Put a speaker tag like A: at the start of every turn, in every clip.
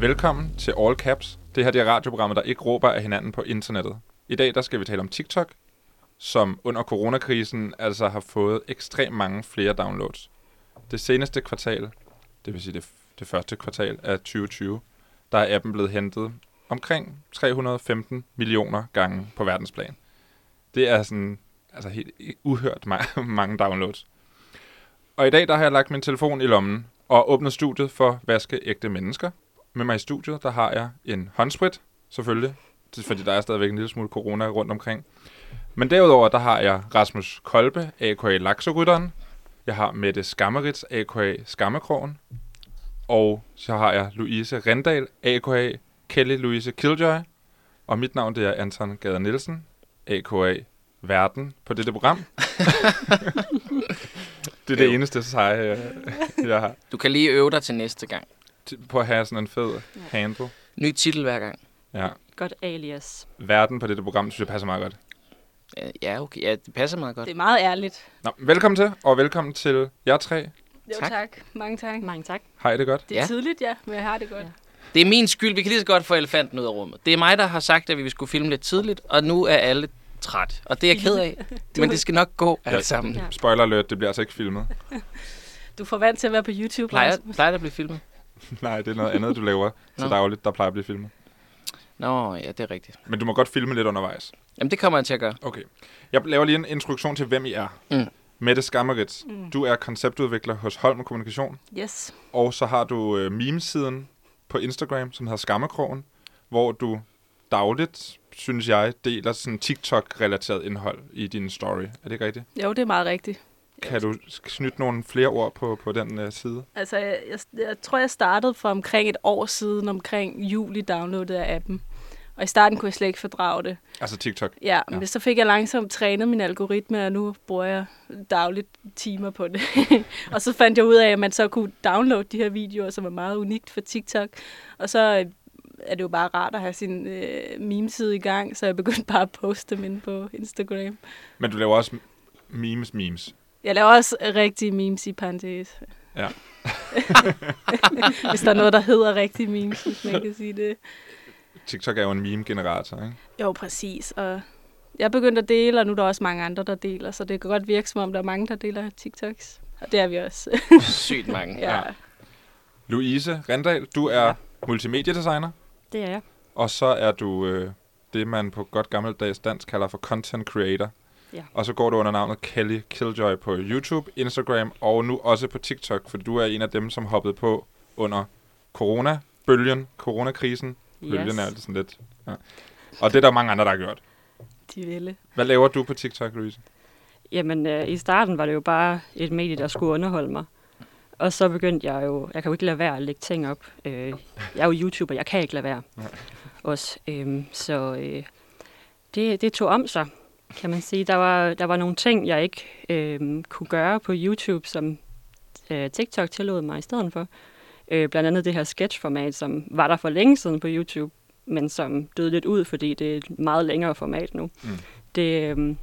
A: Velkommen til All Caps. Det her det er radioprogrammet, der ikke råber af hinanden på internettet. I dag der skal vi tale om TikTok, som under coronakrisen altså har fået ekstremt mange flere downloads. Det seneste kvartal, det vil sige det, det første kvartal af 2020, der er appen blevet hentet omkring 315 millioner gange på verdensplan. Det er sådan altså helt uhørt mange downloads. Og i dag der har jeg lagt min telefon i lommen og åbnet studiet for vaskeægte mennesker. Med mig i studiet, der har jeg en håndsprit, selvfølgelig, det er, fordi der er stadigvæk en lille smule corona rundt omkring. Men derudover, der har jeg Rasmus Kolbe, a.k.a. Lakserytteren. Jeg har Mette Skammerits, a.k.a. Skammekrogen. Og så har jeg Louise Rendal, a.k.a. Kelly Louise Killjoy. Og mit navn det er Anton Gader Nielsen, a.k.a. Verden på dette program. det er det eneste seje, jeg, jeg har.
B: Du kan lige øve dig til næste gang.
A: På at have sådan en fed handle.
B: Ny titel hver gang.
A: Ja.
C: Godt alias.
A: Verden på dette program, synes jeg passer meget godt.
B: Ja, Ja, okay. Ja, det passer meget godt.
D: Det er meget ærligt.
A: Nå, velkommen til, og velkommen til jer tre.
D: Jo,
B: Tak.
D: tak. Mange tak.
C: Mange tak.
A: Hej, det godt?
D: Det er
B: Ja.
D: tidligt, ja, men jeg har det godt.
C: Ja.
B: Det er min skyld. Vi kan lige så godt få elefanten ud af rummet. Det er mig, der har sagt, at vi skulle filme lidt tidligt, og nu er alle træt. Og det er jeg ked af. Men det skal nok gå alt sammen.
C: Ja.
A: Spoiler alert, det bliver altså ikke filmet.
D: Du får vant til at være på YouTube.
B: Plejer, plejer det at blive filmet?
A: Nej, det er noget andet, du laver til
B: Nå.
A: dagligt, der plejer at blive filmet.
B: Nå, ja, det er rigtigt.
A: Men du må godt filme lidt undervejs.
B: Jamen, det kommer jeg til at gøre.
A: Okay. Jeg laver lige en introduktion til, hvem I er.
B: Mm.
A: Mette Skammerits,
D: Mm.
A: du er konceptudvikler hos Holm Kommunikation.
D: Yes.
A: Og så har du øh, memesiden på Instagram, som hedder Skammekrogen, hvor du dagligt, synes jeg, deler sådan TikTok-relateret indhold i din story. Er det ikke rigtigt?
D: Jo, det er meget rigtigt.
A: Kan du knytte nogle flere ord på, på den uh, side?
D: Altså, jeg, jeg, jeg tror, jeg startede for omkring et år siden, omkring juli, downloadede af appen. Og i starten kunne jeg slet ikke fordrage det.
A: Altså TikTok.
D: Ja,
A: Ja.
D: men så fik jeg langsomt trænet min algoritme, og nu bruger jeg dagligt timer på det. og så fandt jeg ud af, at man så kunne downloade de her videoer, som er meget unikt for TikTok. Og så øh, er det jo bare rart at have sin øh, memeside i gang, så jeg begyndte bare at poste dem inde på Instagram.
A: Men du laver også memes memes.
D: Jeg laver også rigtige memes i parentes.
A: Ja.
D: hvis der er noget, der hedder rigtige memes, hvis man kan sige det.
A: TikTok er jo en meme-generator, ikke?
D: Jo, præcis. Og jeg begyndte at dele, og nu er der også mange andre, der deler, så det kan godt virke, som om der er mange, der deler TikToks. Og det er vi også.
B: Sygt mange.
D: ja.
A: Ja. Louise Rendal, du er multimediedesigner,
C: Det er jeg.
A: og så er du øh, det, man på godt gammeldags dansk kalder for content creator.
C: Ja.
A: Og så går du under navnet Kelly Killjoy på YouTube, Instagram og nu også på TikTok, for du er en af dem, som hoppede på under corona-bølgen, coronakrisen. Bølgen
C: Yes.
A: er altid sådan lidt... Ja. Og det er der mange andre, der har gjort.
D: De ville.
A: Hvad laver du på TikTok, Louise?
C: Jamen, øh, i starten var det jo bare et medie, der skulle underholde mig. Og så begyndte jeg jo, jeg kan jo ikke lade være at lægge ting op. Øh, jeg er jo YouTuber, jeg kan ikke lade være.
A: Nej.
C: Også. Øh, så øh, det, det tog om sig, kan man sige. Der var, der var nogle ting, jeg ikke øh, kunne gøre på YouTube, som øh, TikTok tillod mig i stedet for. Øh, blandt andet det her sketchformat, som var der for længe siden på YouTube, men som døde lidt ud, fordi det er et meget længere format nu.
A: Mm.
C: Det, øh,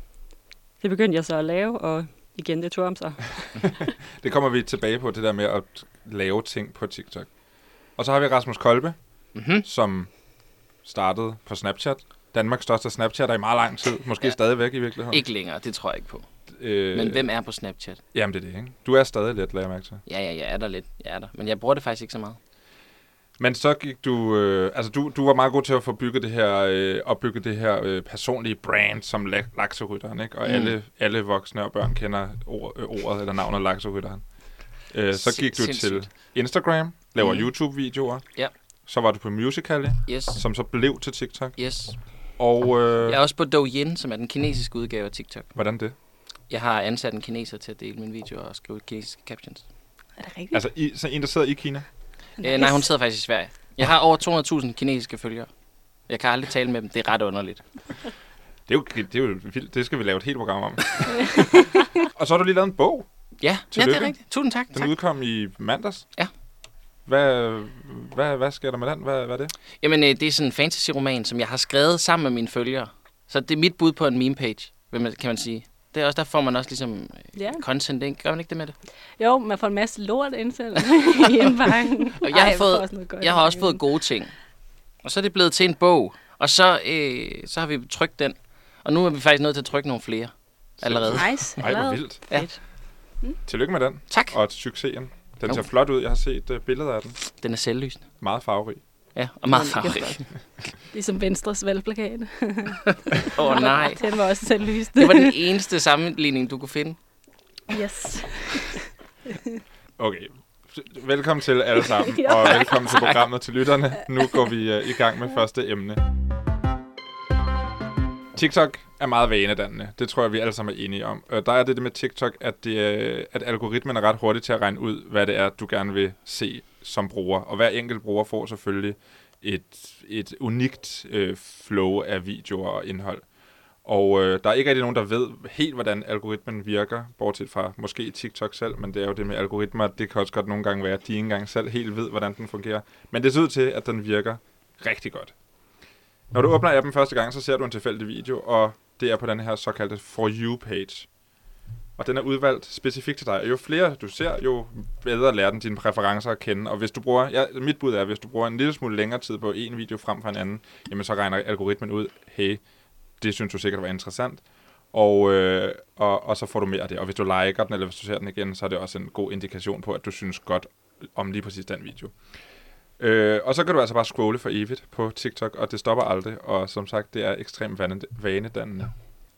C: det begyndte jeg så at lave, og igen, det tog om sig.
A: Det kommer vi tilbage på, det der med at lave ting på TikTok. Og så har vi Rasmus Kolbe,
B: Mm-hmm.
A: som startede på Snapchat. Danmarks største Snapchat i meget lang tid. Måske ja. Stadigvæk i virkeligheden.
B: Ikke længere, det tror jeg ikke på.
A: Øh,
B: Men hvem er på Snapchat?
A: Jamen, det er det, ikke? Du er stadig lidt, lader jeg mærke til.
B: Ja, ja, jeg er der lidt. Jeg er der. Men jeg bruger det faktisk ikke så meget.
A: Men så gik du... Øh, altså, du, du var meget god til at få bygget det her, øh, opbygge det her øh, personlige brand som la- lakserytteren, ikke? Og
B: Mm.
A: mm. alle, alle voksne og børn kender ord, øh, ordet eller navnet lakserytteren. Øh, så gik du til
B: sindssygt.
A: Instagram, laver
B: Mhm.
A: YouTube-videoer.
B: Ja.
A: Så var du på Musical.ly,
B: Yes.
A: som så blev til TikTok.
B: Yes.
A: Og øh,
B: Jeg er også på Douyin, som er den kinesiske udgave af TikTok.
A: hvordan det?
B: Jeg har ansat en kineser til at dele mine videoer og skrive kinesiske captions.
D: Er det rigtigt?
A: Altså, i, så en, der sidder i Kina?
B: Nice. Øh, nej, hun sidder faktisk i Sverige. Jeg har over 200.000 kinesiske følgere. Jeg kan aldrig tale med dem. Det er ret underligt.
A: Det er jo, det er jo vildt. Det skal vi lave et helt program om. og så har du lige lavet en bog.
B: Ja, ja det er rigtigt. Tusind tak.
A: Den
B: tak.
A: udkom i mandags.
B: Ja.
A: Hvad, hvad, hvad sker der med den? Hvad, hvad er det?
B: Jamen, øh, det er sådan en fantasy-roman, som jeg har skrevet sammen med mine følgere. Så det er mit bud på en meme-page, kan man sige. Det er også, der får man også ligesom
D: Ja.
B: content, ikke? Gør man ikke det med det?
D: Jo, man får en masse lort indsendt i indbakken.
B: Og jeg har
D: Ej,
B: fået-
D: også
B: Jeg har også fået gode ting. Og så er det blevet til en bog. Og så, øh, så har vi trykt den. Og nu er vi faktisk nødt til at trykke nogle flere allerede.
D: Nice.
A: Ej, hvor vildt.
B: Ja.
C: Fedt.
A: Tillykke med den,
B: Tak.
A: og succesen. Den
B: Jo.
A: ser flot ud. Jeg har set uh, billeder af den.
B: Den er selvlysende.
A: Meget farverig.
B: Ja, og meget
D: er
B: farverig.
D: Ligesom Venstres valgplakat.
B: Åh oh, nej.
D: Den var også selvlyst.
B: Det var den eneste sammenligning, du kunne finde.
D: Yes.
A: Okay. Velkommen til alle sammen,
D: Ja.
A: og velkommen til programmet til lytterne. Nu går vi uh, i gang med første emne. TikTok er meget vanedannende. Det tror jeg, vi alle sammen er enige om. Der er det med TikTok, at, det, øh, at algoritmen er ret hurtig til at regne ud, hvad det er, du gerne vil se som bruger. Og hver enkelt bruger får selvfølgelig et, et unikt øh, flow af videoer og indhold. Og øh, der er ikke rigtig nogen, der ved helt, hvordan algoritmen virker, bortset fra måske TikTok selv, men det er jo det med algoritmer, det kan også godt nogle gange være, at de ikke engang selv helt ved, hvordan den fungerer. Men det ser ud til, at den virker rigtig godt. Når du åbner appen første gang, så ser du en tilfældig video, og det er på den her såkaldte For You-page. Og den er udvalgt specifikt til dig. Og jo flere du ser, jo bedre lærer den dine præferencer at kende. Og hvis du bruger, ja, mit bud er, at hvis du bruger en lille smule længere tid på en video frem for en anden, jamen så regner algoritmen ud, hey, det synes du sikkert var interessant. Og, øh, og, og så får du mere af det. Og hvis du liker den, eller hvis du ser den igen, så er det også en god indikation på, at du synes godt om lige præcis den video. Øh, og så kan du altså bare scrolle for evigt på TikTok, og det stopper aldrig. Og som sagt, det er ekstremt vane- vanedannende.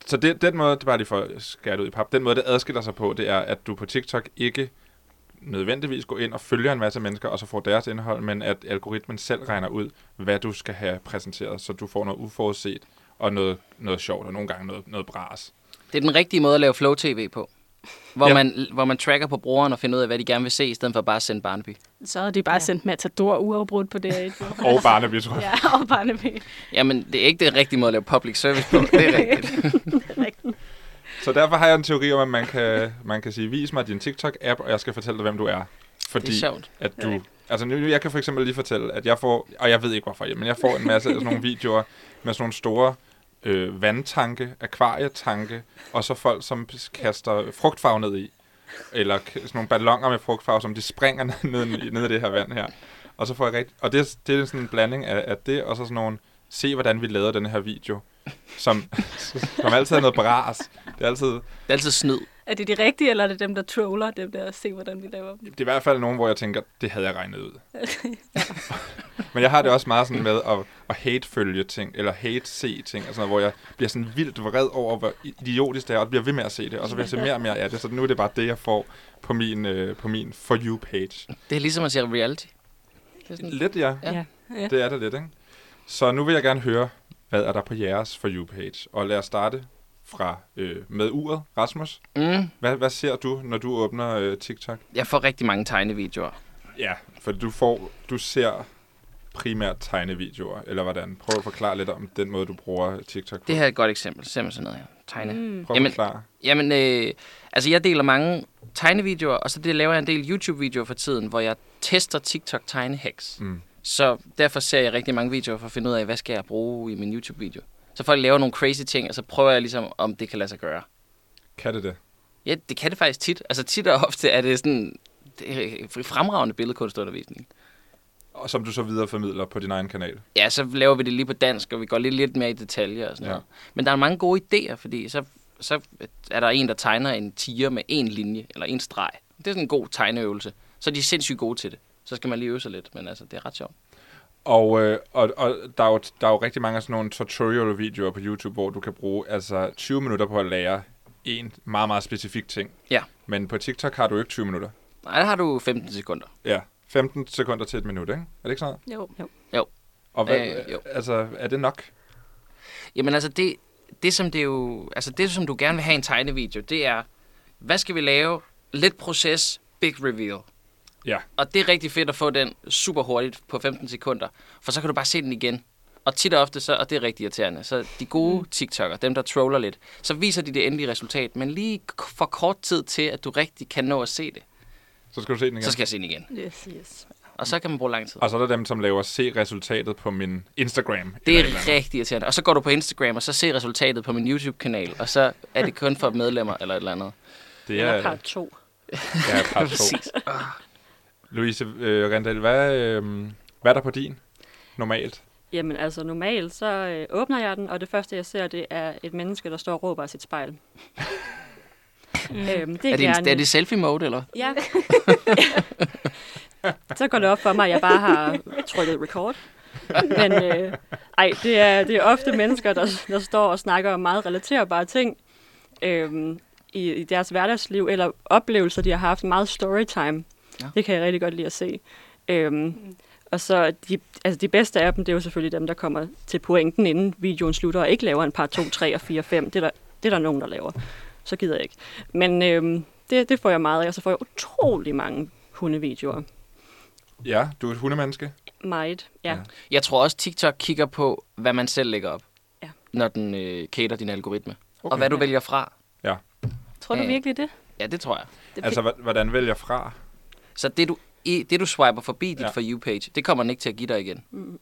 A: Så det, den måde, det er bare lige for at skære det ud i pap, den måde, det adskiller sig på, det er, at du på TikTok ikke nødvendigvis går ind og følger en masse mennesker, og så får deres indhold, men at algoritmen selv regner ud, hvad du skal have præsenteret, så du får noget uforudset og noget, noget sjovt, og nogle gange noget, noget bras.
B: Det er den rigtige måde at lave Flow TV på. Hvor,
A: Ja.
B: ja. man, hvor man tracker på brugeren og finder ud af, hvad de gerne vil se, i stedet for bare at sende Barnaby.
D: Så har de bare sendt Matador uafbrudt på det.
A: Og Barnaby, tror jeg.
D: ja, og Barnaby.
B: Jamen, det er ikke den rigtige måde at lave public service på. Det er rigtigt.
A: Så derfor har jeg en teori om, at man kan, man kan sige, vis mig din TikTok-app, og jeg skal fortælle dig, hvem du er. Fordi
B: Det er sjovt.
A: at du... Altså, nu, jeg kan for eksempel lige fortælle, at jeg får... Og jeg ved ikke, hvorfor, men jeg får en masse af sådan nogle videoer med sådan nogle store øh, vandtanke, akvarietanke, og så folk, som kaster frugtfarve ned i. Eller sådan nogle ballonger med frugtfarve, som de springer ned, ned, ned i det her vand her. Og så får jeg rigtig... Og det, er- det er sådan en blanding af, af det, og så sådan nogle... Se, hvordan vi lavede den her video. Som, som altid er noget bras. Det er altid...
B: Det er altid snyd.
D: Er det de rigtige, eller er det dem, der troller dem der og se, hvordan vi laver dem?
A: Det er i hvert fald nogen, hvor jeg tænker, det havde jeg regnet ud. Men jeg har det også meget sådan med at, at hate-følge ting, eller hate-se ting, altså noget, hvor jeg bliver sådan vildt vred over, hvor idiotisk det er, og bliver ved med at se det, og så vil jeg se mere og mere af det, så nu er det bare det, jeg får på min, øh, på min For You-page.
B: Det er ligesom at se reality. Det er sådan,
A: Lidt, ja.
B: Ja.
C: Ja.
D: Ja.
A: Det er det lidt, ikke? Så nu vil jeg gerne høre, hvad er der på jeres For You-page? Og lad os starte fra øh, med uret, Rasmus.
B: mm,
A: Hvad, hvad ser du, når du åbner øh, TikTok?
B: jeg får rigtig mange tegnevideoer.
A: Ja, for du får, du ser primært tegnevideoer, eller hvordan? Prøv at forklare lidt om den måde, du bruger TikTok på.
B: Det her er et godt eksempel. Se mig sådan noget her. Tegne. Mm.
D: Mm.
A: Prøv at
B: Jamen-
A: forklare.
B: Jamen, øh, altså jeg deler mange tegnevideoer, og så det laver jeg en del YouTube-videoer for tiden, hvor jeg tester TikTok tegnehacks.
A: Mm.
B: Så derfor ser jeg rigtig mange videoer for at finde ud af, hvad skal jeg bruge i min YouTube-video. Så folk laver nogle crazy ting, og så prøver jeg ligesom, om det kan lade sig gøre.
A: Kan det det?
B: Ja, det kan det faktisk tit. Altså tit og ofte er det sådan det er fremragende billedkunstundervisning.
A: Og som du så videreformidler på din egen kanal.
B: Ja, så laver vi det lige på dansk, og vi går lidt, lidt mere i detaljer og sådan
A: Ja.
B: noget. Men der er mange gode idéer, fordi så, så er der en, der tegner en tiger med en linje, eller en streg. Det er sådan en god tegneøvelse. Så er de sindssygt gode til det. Så skal man lige øve sig lidt, men altså, det er ret sjovt.
A: Og, øh, og, og der, er jo, der er jo rigtig mange af sådan nogle tutorial-videoer på YouTube, hvor du kan bruge altså 20 minutter på at lære en meget, meget specifik ting.
B: Ja.
A: Men på TikTok har du ikke 20 minutter.
B: Nej, der har du 15 sekunder.
A: Ja. 15 sekunder til et minut, ikke? Er det ikke sådan?
D: Jo.
A: Og hvad,
B: Øh, jo.
A: altså, er det nok?
B: Jamen altså, det, det som det jo, altså det som du gerne vil have i en tegnevideo, det er, hvad skal vi lave? Lidt proces, big reveal.
A: Ja.
B: Og det er rigtig fedt at få den super hurtigt på 15 sekunder, for så kan du bare se den igen. Og tit og ofte, så, og det er rigtig irriterende, så de gode TikTok'ere, dem der troller lidt, så viser de det endelige resultat, men lige for kort tid til, at du rigtig kan nå at se det,
A: Så skal du se den igen.
B: så skal jeg se den igen.
D: Yes, yes.
B: Og så kan man bruge lang tid.
A: Og så er der dem, som laver se resultatet på min Instagram.
B: Det
A: eller
B: er
A: eller
B: rigtig irriterende. Og så går du på Instagram, og så ser resultatet på min YouTube-kanal, og så er det kun for medlemmer eller et eller andet.
A: Det
C: Eller
A: er
C: part 2.
A: ja, part to.
B: Præcis.
A: Louise øh, Rendal, hvad, øh, hvad er der på din normalt?
C: Jamen altså normalt, så øh, åbner jeg den, og det første jeg ser, det er et menneske, der står og råber af sit spejl. Øhm, det er,
B: Er det,
C: gerne...
B: en, er det selfie-mode, eller?
C: Ja. så går det op for mig, at jeg bare har trykket record. Men øh, ej, det er, det er ofte mennesker, der, der står og snakker om meget relaterbare ting øhm, i, i deres hverdagsliv, eller oplevelser, de har haft meget storytime.
B: Ja.
C: Det kan jeg rigtig godt lide at se. Øhm, og så de, altså de bedste af dem, det er jo selvfølgelig dem, der kommer til pointen, inden videoen slutter, og ikke laver en par 2, 3 og 4, 5. Det er der, det er der nogen, der laver. Så gider jeg ikke. Men øhm, det, det får jeg meget af, og så får jeg utrolig mange hundevideoer.
A: Ja, du er et hundemenneske.
C: Meget, ja.
A: Ja.
C: ja.
B: Jeg tror også, TikTok kigger på, hvad man selv lægger op,
C: Ja.
B: når den øh, cater din algoritme.
A: Okay.
B: Og hvad du
C: Ja.
B: vælger fra.
D: Tror du
B: Ja.
D: virkelig det?
B: Ja, det tror jeg.
D: det
A: Altså, hvordan vælger jeg fra?
B: Så det, du, i, det, du swiper forbi dit
A: Ja.
B: For You-page, det kommer den ikke til at give dig igen.
C: Mm.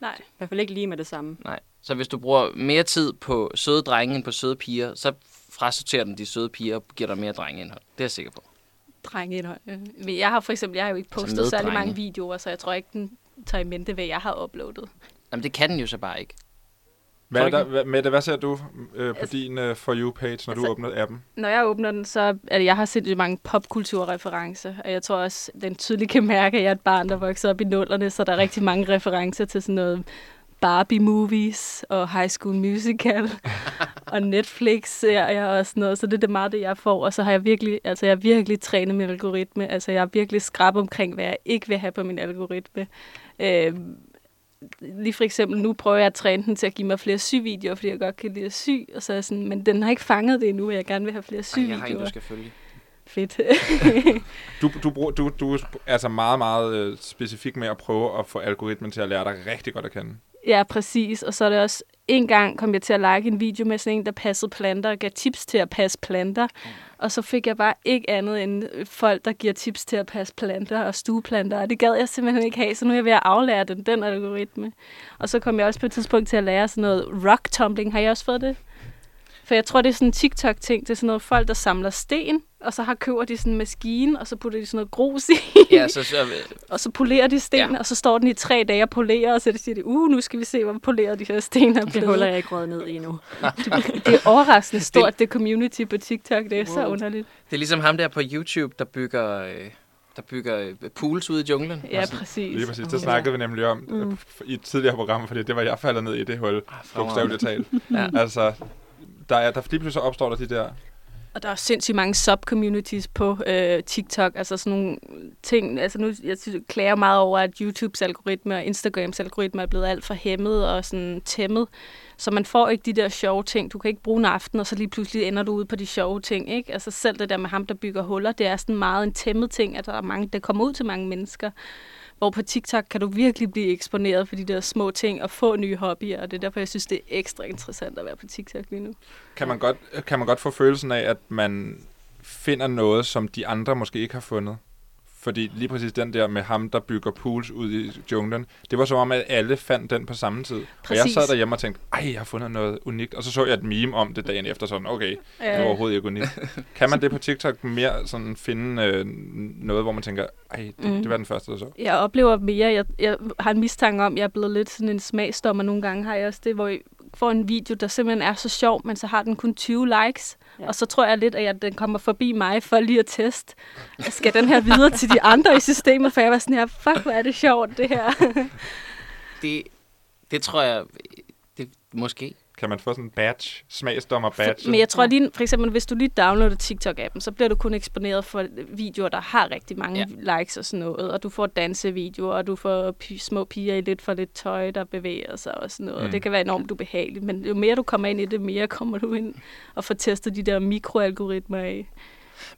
D: Nej.
C: I hvert fald ikke lige med det samme.
B: Nej. Så hvis du bruger mere tid på søde drenge end på søde piger, så frasorterer den de søde piger og giver dig mere drengeindhold. Det er jeg sikker på.
D: Drengeindhold. Øh, Men jeg har for eksempel, jeg har jo ikke
B: Altså
D: postet
B: med
D: særlig
B: drenge.
D: mange videoer, så jeg tror ikke, den tager i mente, hvad jeg har uploadet.
B: Jamen, det kan den jo så bare ikke.
A: Hvad, er der, hvad, Mette, hvad ser du øh, på
D: Altså-
A: din uh, For You-page, når
D: Altså-
A: du åbner appen?
D: Når jeg åbner den, så er det, jeg har sindssygt mange popkulturreferencer, og jeg tror også, den tydeligt kan mærke, at jeg er et barn, der voksede op i nullerne, så der er rigtig mange referencer til sådan noget Barbie-movies og High School Musical og Netflix-serier og sådan noget, så det er det meget det, jeg får, og så har jeg virkelig, altså jeg har virkelig trænet min algoritme, altså jeg er virkelig skrab omkring, hvad jeg ikke vil have på min algoritme. Øh, lige for eksempel, nu prøver jeg at træne den til at give mig flere syvideoer, fordi jeg godt kan lide at sy, og så er jeg sådan, men den har ikke fanget det endnu, og jeg gerne vil have flere
B: Ej, jeg har en,
D: syvideoer.
B: du skal følge.
D: Fedt.
A: Du, du, bruger, du, du er altså meget, meget øh, specifik med at prøve at få algoritmen til at lære dig rigtig godt at kende.
D: Ja, præcis. Og så er det også, en gang kom jeg til at like en video med sådan en, der passede planter og gav tips til at passe planter. Og så fik jeg bare ikke andet end øh, folk, der giver tips til at passe planter og stueplanter. Og det gad jeg simpelthen ikke have, så nu er jeg ved at aflære den, den algoritme. Og så kom jeg også på et tidspunkt til at lære sådan noget rock tumbling. Har I også fået det? For jeg tror, det er sådan en TikTok-ting. Det er sådan noget folk, der samler sten, og så har køber de sådan en maskine, og så putter de sådan noget grus i.
B: Ja, så, så
D: Og så polerer de sten,
B: Ja.
D: og så står den i tre dage og polerer, og så siger de, uh, nu skal vi se, hvor poleret de her sten er
C: Det
D: blevet.
C: holder jeg ikke råd ned i endnu.
D: Det er overraskende stort, det community på TikTok. Det er så
B: Wow.
D: underligt.
B: det er ligesom ham der på YouTube, der bygger, øh, der bygger øh, pools ude i junglen.
D: Ja,
B: sådan,
D: præcis.
A: Lige præcis. Det
B: Ja.
A: snakkede vi nemlig om
C: Mm.
A: mm. i et tidligere program, fordi det var jeg faldet ned i det hul,
B: ah,
A: bogstaveligt talt.
B: Ja.
A: altså, der er, der lige pludselig så opstår der de der...
D: Og der er sindssygt mange sub-communities på øh, TikTok. Altså sådan nogle ting. Altså nu, jeg synes, jeg klager meget over, at YouTubes algoritme og Instagrams algoritme er blevet alt for hæmmet og sådan tæmmet. Så man får ikke de der sjove ting. Du kan ikke bruge en aften, og så lige pludselig ender du ude på de sjove ting. Ikke? Altså selv det der med ham, der bygger huller, det er sådan meget en tæmmet ting, at der, er mange, der kommer ud til mange mennesker. Hvor på TikTok kan du virkelig blive eksponeret for de der små ting og få nye hobbyer, og det er derfor, jeg synes, det er ekstra interessant at være på TikTok lige nu.
A: Kan man, godt, kan man godt få følelsen af, at man finder noget, som de andre måske ikke har fundet? Fordi lige præcis den der med ham, der bygger pools ud i junglen, det var som om, at alle fandt den på samme tid. Og jeg
D: Præcis.
A: sad derhjemme og tænkte, ej, jeg har fundet noget unikt. Og så så jeg et meme om det dagen efter, sådan, okay, det var overhovedet ikke unikt. Kan man det på TikTok mere sådan finde øh, noget, hvor man tænker, ej, det,
D: Mm.
A: det var den første, der så?
D: Jeg oplever mere, jeg, jeg har en mistanke om, jeg er blevet lidt sådan en smagsdommer nogle gange, har jeg også det, hvor får en video, der simpelthen er så sjov, men så har den kun 20 likes,
C: Ja.
D: og så tror jeg lidt, at jeg, den kommer forbi mig for lige at teste. Skal den her videre til de andre i systemet, for jeg var sådan her, fuck, hvor er det sjovt, det her.
B: Det, det tror jeg, det måske.
A: Kan man få sådan en badge, smagsdommer badge?
D: Men jeg tror lige, for eksempel, hvis du lige downloader TikTok-appen, så bliver du kun eksponeret for videoer, der har rigtig mange ja. likes og sådan noget. Og du får dansevideoer, og du får små piger i lidt for lidt tøj, der bevæger sig og sådan noget.
A: Mm.
D: Mm. Det kan være enormt ubehageligt, men jo mere du kommer ind i det, mere kommer du ind og får testet de der mikroalgoritmer af.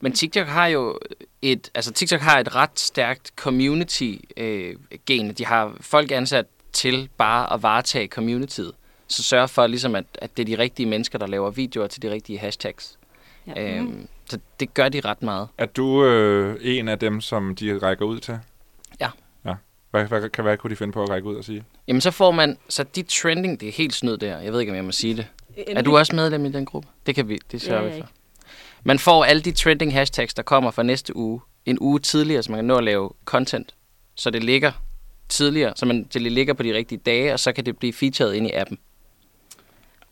B: Men TikTok har jo et, altså TikTok har et ret stærkt community-gen. De har folk ansat til bare at varetage communityet. Så sørg for ligesom, at, at det er de rigtige mennesker, der laver videoer til de rigtige hashtags.
C: Ja.
B: Øhm, så det gør de ret meget.
A: Er du øh, en af dem, som de rækker ud til?
B: Ja.
A: ja. Hvad, hvad, kan, hvad kunne de finde på at række ud og sige?
B: Jamen, så får man... Så de trending, det er helt snyd der. Jeg ved ikke, om jeg må sige det. Er du også medlem i den gruppe? Det kan vi, det sørger
C: Ja,
B: vi for. Man får alle de trending hashtags, der kommer fra næste uge, en uge tidligere, så man kan nå at lave content. Så det ligger tidligere, så man, det ligger på de rigtige dage, og så kan det blive featured ind i appen.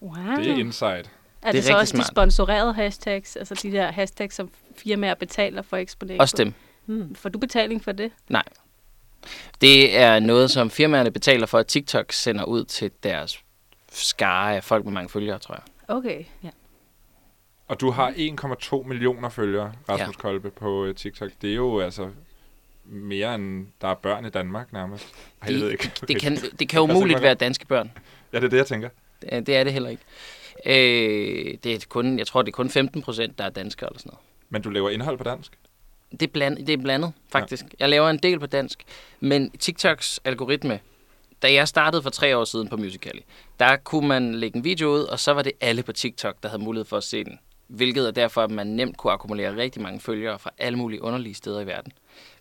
D: Wow.
A: Det er insight.
D: er det,
B: det er
D: så også
B: smart.
D: de sponsorerede hashtags, altså de der hashtags, som firmaer betaler for at eksponere
B: Også dem.
C: Hmm.
D: Får du betaling for det?
B: Det er noget, som firmaerne betaler for, at TikTok sender ud til deres skare af folk med mange følgere, tror jeg.
D: Okay.
A: Og du har 1,2 millioner følgere, Rasmus ja. Kolbe, på øh, TikTok. Det er jo altså mere end der er børn i Danmark nærmest. Ej, jeg ved ikke.
B: Det kan, det kan
A: Altså,
B: umuligt
A: man-
B: være danske børn.
A: Ja, det er det, jeg tænker.
B: Det er det heller ikke. Øh, det er kun, jeg tror, det er kun 15 procent, der er danskere eller sådan noget.
A: Men du laver indhold på dansk?
B: Det er, bland, det er blandet, faktisk. Ja. Jeg laver en del på dansk, men TikToks algoritme, da jeg startede for tre år siden på Musical.ly, der kunne man lægge en video ud, og så var det alle på TikTok, der havde mulighed for at se den. Hvilket er derfor, at man nemt kunne akkumulere rigtig mange følgere fra alle mulige underlige steder i verden.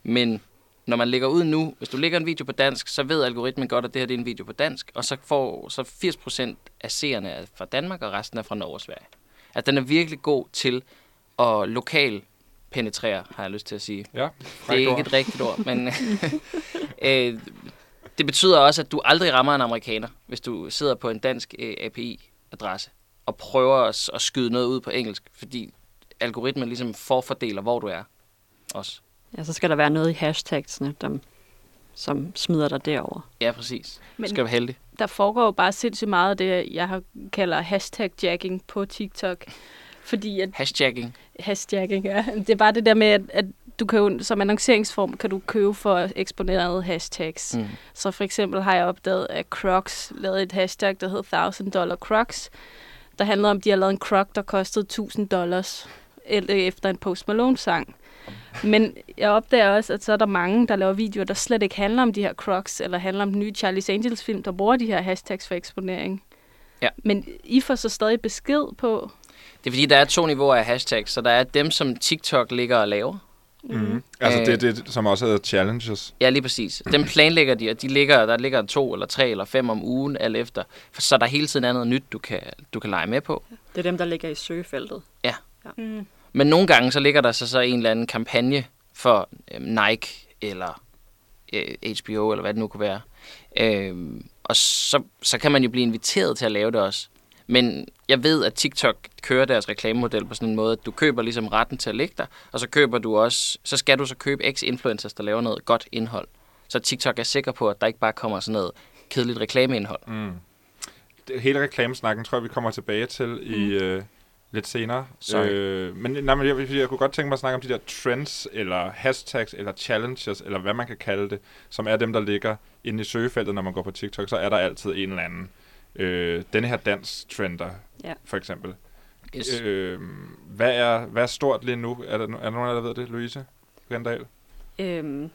B: Men når man lægger ud nu, hvis du lægger en video på dansk, så ved algoritmen godt, at det her det er en video på dansk, og så får så 80% af seerne er fra Danmark, og resten er fra Norge og Sverige. At den er virkelig god til at lokal penetrere, har jeg lyst til at sige.
A: Ja,
B: Det er ikke
A: ord.
B: et rigtigt ord, men øh, det betyder også, at du aldrig rammer en amerikaner, hvis du sidder på en dansk øh, API-adresse og prøver at, at skyde noget ud på engelsk, fordi algoritmen ligesom forfordeler, hvor du er. Også.
C: Ja, så skal der være noget i hashtagsene, dem, som smider dig derover.
B: Ja, præcis. Men... Skal være heldig.
D: der foregår jo bare sindssygt meget af det, jeg har kalder hashtag-jacking på TikTok. Fordi at
B: Hashtagging.
D: Hashtagging, ja. Det er bare det der med, at, at du kan jo, som annonceringsform kan du købe for eksponerede hashtags. Mm. Så for eksempel har jeg opdaget, at Crocs lavede et hashtag, der hed 1000 dollar Crocs, der handlede om, at de har lavet en Croc, der kostede 1000 dollars efter en Post Malone-sang. Men jeg opdager også, at så er der mange, der laver videoer, der slet ikke handler om de her Crocs, eller handler om den nye Charlie's Angels-film, der bruger de her hashtags for eksponering.
B: Ja.
D: Men I får så stadig besked på...
B: Det er fordi, der er to niveauer af hashtags. Så der er dem, som TikTok ligger og laver.
A: Mm. Altså,
B: Øh.
A: det er det, som også hedder challenges.
B: Ja, lige præcis. Dem planlægger de, og de ligger, der ligger to eller tre eller fem om ugen, alt efter. For så er der hele tiden er noget nyt, du kan, du kan lege med på.
C: Det er dem, der ligger i søgefeltet.
D: Mm.
B: Men nogle gange, så ligger der så, så en eller anden kampagne for øh, Nike eller øh, HBO, eller hvad det nu kunne være. Øh, og så, så kan man jo blive inviteret til at lave det også. Men jeg ved, at TikTok kører deres reklamemodel på sådan en måde, at du køber ligesom retten til at lægge dig, og så køber du også, så skal du så købe x influencers, der laver noget godt indhold. Så TikTok er sikker på, at der ikke bare kommer sådan noget kedeligt reklameindhold.
A: Mm. Hele reklamesnakken tror jeg, vi kommer tilbage til mm. i øh, lidt senere.
B: Sorry.
A: Øh, men, nej, men jeg, jeg kunne godt tænke mig at snakke om de der trends, eller hashtags, eller challenges, eller hvad man kan kalde det, som er dem, der ligger inde i søgefeltet, når man går på TikTok. Så er der altid en eller anden. Øh, denne her dans-trender,
C: Ja.
A: for eksempel.
B: Yes.
A: Øh, hvad, er, hvad er stort lige nu? Er der, er der nogen der ved det? Louise Rendal?
C: Øhm,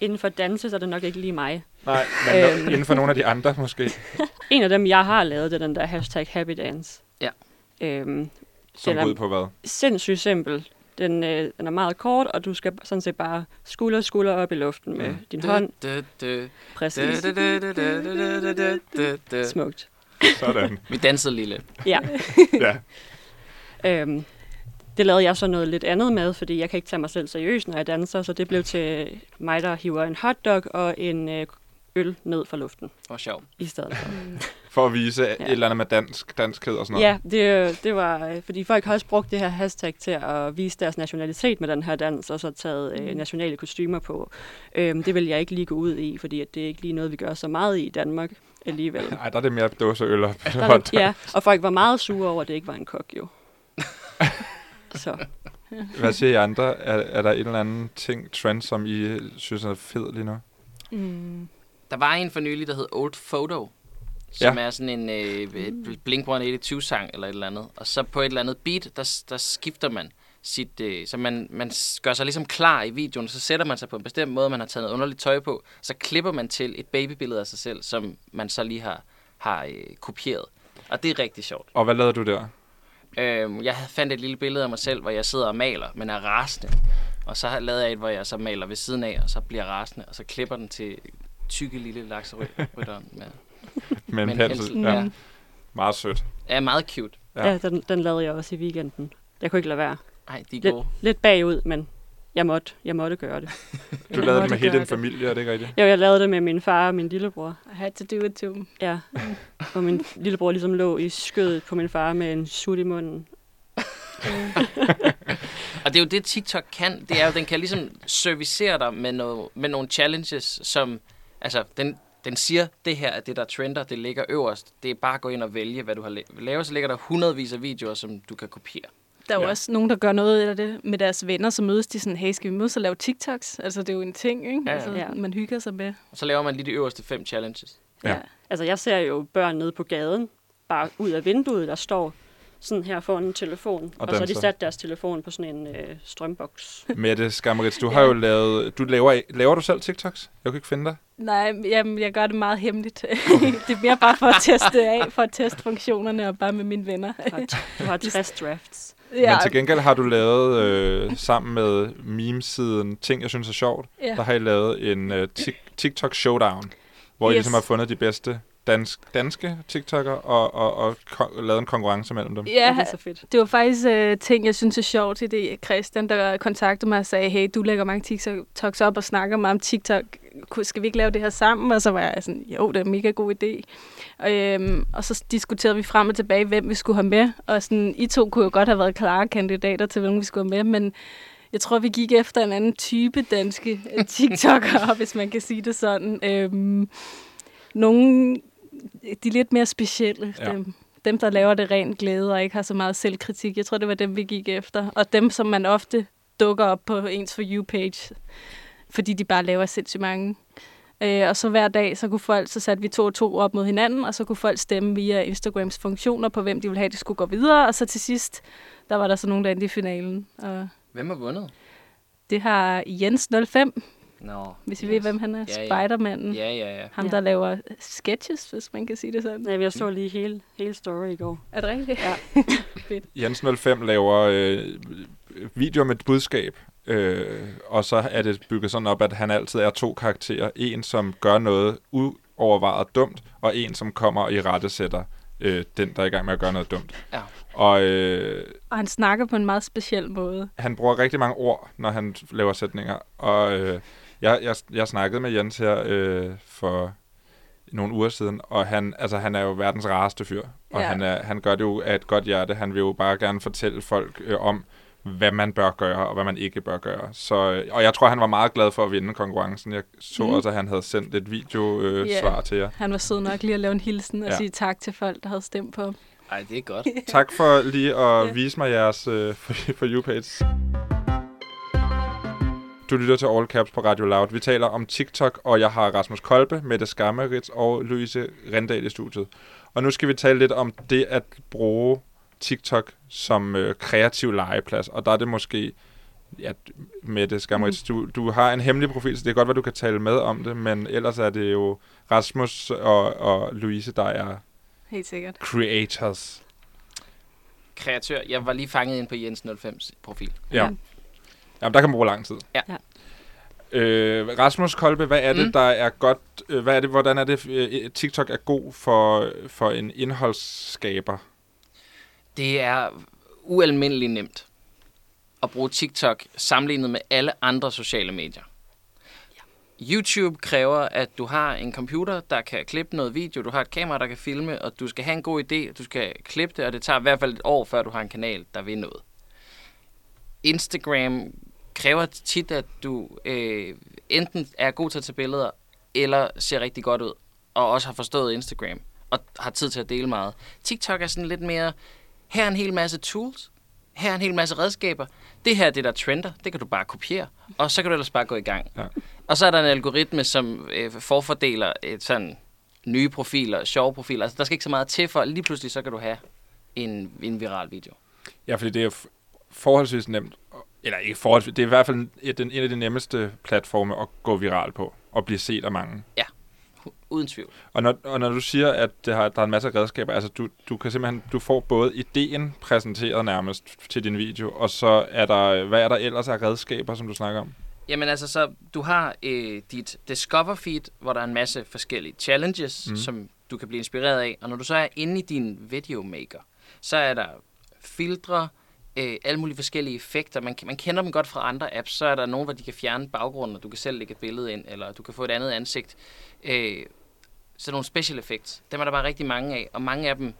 C: inden for danse, så er det nok ikke lige mig.
A: Nej, men. Øhm. inden for nogle af de andre måske.
C: En af dem, jeg har lavet, det er den der hashtag happy dance.
B: Ja.
C: Øhm,
A: som går ud på hvad?
C: Sindssygt simpel. Den, øh, den er meget kort, og du skal sådan set bare skulder skulder op i luften med
A: mm.
C: din hånd. Præcis. Smukt.
A: Sådan.
B: Vi dansede lige lidt.
C: Ja.
A: ja.
C: øhm, det lavede jeg så noget lidt andet med, fordi jeg kan ikke tage mig selv seriøst, når jeg danser, så det blev til mig, der hiver en hotdog og en øh, øl ned fra luften.
B: Hvor sjov.
C: I stedet for.
A: For at vise ja. Et eller andet med dansk, danskhed og sådan noget.
C: Ja, det, det var, øh, fordi folk har også brugt det her hashtag til at vise deres nationalitet med den her dans, og så taget øh,
D: Mm.
C: nationale kostymer på. Øhm, det vil jeg ikke lige gå ud i, fordi at det er ikke lige noget, vi gør så meget i i Danmark alligevel.
A: Ej, der er det mere dåseøl og
C: Der ja, og folk var meget sure over, at det ikke var en kok, jo. så
A: Hvad siger I andre? Er, er der en eller anden ting, trend, som I synes er fed lige nu?
D: Mm.
B: Der var en for nylig, der hed Old Photo, som ja. er sådan en øh, Blink-182-sang eller et eller andet. Og så på et eller andet beat, der, der skifter man sit... Øh, så man, man gør sig ligesom klar i videoen, så sætter man sig på en bestemt måde, man har taget noget underligt tøj på, så klipper man til et babybillede af sig selv, som man så lige har, har øh, kopieret. Og det er rigtig sjovt.
A: Og hvad lavede du der?
B: Øh, jeg fandt et lille billede af mig selv, hvor jeg sidder og maler, men er rasende. Og så har- lavede jeg et, hvor jeg så maler ved siden af, og så bliver rasende, og så klipper den til tykke lille lakserytter med.
A: Med en pensel. Ja.
B: ja.
A: Meget sødt.
B: Er meget cute.
A: Ja.
C: Ja, ja den, den lavede jeg også i weekenden. Jeg kunne ikke lade være.
B: Ej, de er
C: Lidt,
B: gode.
C: lidt bagud, men jeg måtte, jeg måtte gøre det.
A: Du lavede det med hele din familie, er det ikke rigtigt?
C: Jo, jeg lavede det med min far og min lillebror.
D: I had to do it to them.
C: Ja. Og min lillebror ligesom lå i skødet på min far med en sut i munden.
B: Og det er jo det, TikTok kan. Det er jo, den kan ligesom servicere dig med, noget, med nogle challenges, som... Altså, den, den siger, det her er det, der trender, det ligger øverst. Det er bare at gå ind og vælge, hvad du har la- lavet. Så ligger der hundredvis af videoer, som du kan kopiere.
D: Der er jo
A: Ja.
D: også nogen, der gør noget af det med deres venner, så mødes de sådan, hey, skal vi mødes og lave TikToks? Altså, det er jo en ting, ikke?
B: Ja, ja.
D: Altså,
C: Ja.
D: man hygger sig med.
B: Og så laver man lige de øverste fem challenges.
A: Ja.
C: Altså, jeg ser jo børn nede på gaden, bare ud af vinduet, der står sådan her foran en telefon.
A: Og
C: Og, så har de sat deres telefon på sådan en øh, strømboks.
A: Mette Skammerits, du har jo lavet... Du laver, laver du selv TikToks? Jeg kan ikke finde dig.
D: Nej, jamen, jeg gør det meget hemmeligt. det er mere bare for at teste af, for at teste funktionerne, og bare med mine venner.
C: Du har, du har 60 drafts.
A: Ja. Men til gengæld har du lavet, øh, sammen med meme-siden Ting, jeg synes er sjovt,
D: ja.
A: der har I lavet en øh, tik- TikTok showdown, hvor yes. I ligesom har fundet de bedste dansk, danske TikTok'ere og, og, og ko- lavet en konkurrence mellem dem.
C: Ja, det er så fedt.
D: det var faktisk øh, ting, jeg synes er sjovt i det. Christian, der kontaktede mig og sagde, hey, du lægger mange TikToks op og snakker meget om TikTok. Skal vi ikke lave det her sammen? Og så var jeg sådan, jo, det er en mega god idé. Og, øhm, og så diskuterede vi frem og tilbage, hvem vi skulle have med. Og sådan, I to kunne jo godt have været klare kandidater til, hvem vi skulle have med, men jeg tror, vi gik efter en anden type danske TikTokere, hvis man kan sige det sådan. Øhm, nogle, de lidt mere specielle,
A: ja.
D: dem, dem, der laver det rent glæde og ikke har så meget selvkritik. Jeg tror, det var dem, vi gik efter. Og dem, som man ofte dukker op på ens For You-page, fordi de bare laver sindssygt mange. Øh, og så hver dag, så kunne folk, så satte vi to og to op mod hinanden, og så kunne folk stemme via Instagrams funktioner på, hvem de ville have, de skulle gå videre. Og så til sidst, der var der så nogen, der endte i finalen. Og
B: Hvem har vundet?
D: Det har Jens05
B: No,
D: hvis vi yes. ved, hvem han er.
B: Ja, ja.
D: Spidermanden.
B: Ja, ja, ja.
D: Ham, der ja. laver sketches, hvis man kan sige det sådan.
C: Ja, jeg så lige hele, hele story i går.
D: Er det rigtigt?
C: Ja.
A: Fedt. Jensen 05 laver øh, videoer med et budskab. Øh, og så er det bygget sådan op, at han altid er to karakterer. En, som gør noget uovervejet dumt, og en, som kommer og i rette sætter øh, den, der er i gang med at gøre noget dumt.
B: Ja.
A: Og, øh,
D: og han snakker på en meget speciel måde.
A: Han bruger rigtig mange ord, når han laver sætninger. Og øh, jeg, jeg, jeg snakkede med Jens her øh, for nogle uger siden, og han, altså, han er jo verdens rareste fyr. Og
D: Ja.
A: han, er, han gør det jo af et godt hjerte. Han vil jo bare gerne fortælle folk øh, om, hvad man bør gøre, og hvad man ikke bør gøre. Så, øh, og jeg tror, han var meget glad for at vinde konkurrencen. Jeg så
D: Mm.
A: også, at han havde sendt et video-svar øh,
D: Ja.
A: svar til jer.
D: Han var sød nok lige at lave en hilsen og
A: Ja.
D: sige tak til folk, der havde stemt på ham.
B: Ej, det er godt.
A: Tak for lige at
D: Ja.
A: vise mig jeres øh, for, for you-page. Du lytter til All Caps på Radio Loud. Vi taler om TikTok, og jeg har Rasmus Kolbe, Mette Skammerits og Louise Rendal i studiet. Og nu skal vi tale lidt om det at bruge TikTok som øh, kreativ legeplads. Og der er det måske, ja, Mette Skammerits, du, du har en hemmelig profil, så det er godt, at du kan tale med om det, men ellers er det jo Rasmus og, og Louise, der er
D: Helt sikkert.
A: creators.
B: Kreatør. Jeg var lige fanget ind på Jens 05's profil.
A: Ja.
D: Ja.
A: Jamen, der kan man bruge lang tid.
B: Ja.
C: Ja.
A: Øh, Rasmus Kolbe, hvad er det,
B: Mm.
A: der er godt... Øh, hvad er det, hvordan er det, øh, TikTok er god for, for en indholdsskaber?
B: Det er ualmindeligt nemt at bruge TikTok sammenlignet med alle andre sociale medier. YouTube kræver, at du har en computer, der kan klippe noget video, du har et kamera, der kan filme, og du skal have en god idé, du skal klippe det, og det tager i hvert fald et år, før du har en kanal, der vil noget. Instagram kræver tit, at du øh, enten er god til at tage billeder, eller ser rigtig godt ud, og også har forstået Instagram, og har tid til at dele meget. TikTok er sådan lidt mere, her er en hel masse tools, her er en hel masse redskaber. Det her er det, der trender. Det kan du bare kopiere. Og så kan du ellers bare gå i gang.
A: Ja.
B: Og så er der en algoritme, som øh, forfordeler et sådan nye profiler, sjove profiler. Altså, der skal ikke så meget til for, lige pludselig så kan du have en, en viral video.
A: Ja, fordi det er forholdsvis nemt. Eller ikke forholdsvis, det er i hvert fald en, en af de nemmeste platforme at gå viral på, og blive set af mange.
B: Hu- Uden tvivl.
A: Og når, og når du siger, at det har, der er en masse redskaber, altså du, du kan simpelthen, du får både ideen præsenteret nærmest til din video, og så er der, hvad er der ellers af redskaber, som du snakker om?
B: Jamen altså, så du har øh, dit Discover feed, hvor der er en masse forskellige challenges,
A: mm.
B: som du kan blive inspireret af. Og når du så er inde i din videomaker, så er der filtre, øh, alle mulige forskellige effekter. Man, man kender dem godt fra andre apps. Så er der nogen, hvor de kan fjerne baggrunden, og du kan selv lægge et billede ind, eller du kan få et andet ansigt. Øh, så nogle special effects, dem er der bare rigtig mange af, og mange af dem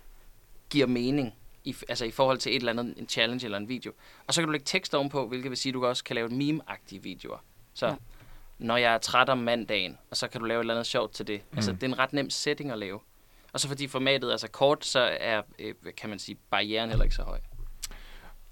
B: giver mening. I, altså i forhold til et eller andet, en challenge eller en video. Og så kan du lægge tekst ovenpå, hvilket vil sige, at du også kan lave meme-agtige videoer. Så
C: Ja.
B: når jeg er træt om mandagen, og så kan du lave et eller andet sjovt til det. Mm. Altså,
A: Mm.
B: det er en ret nem setting at lave. Og så fordi formatet er så kort, så er, øh, kan man sige, barrieren heller ikke så høj.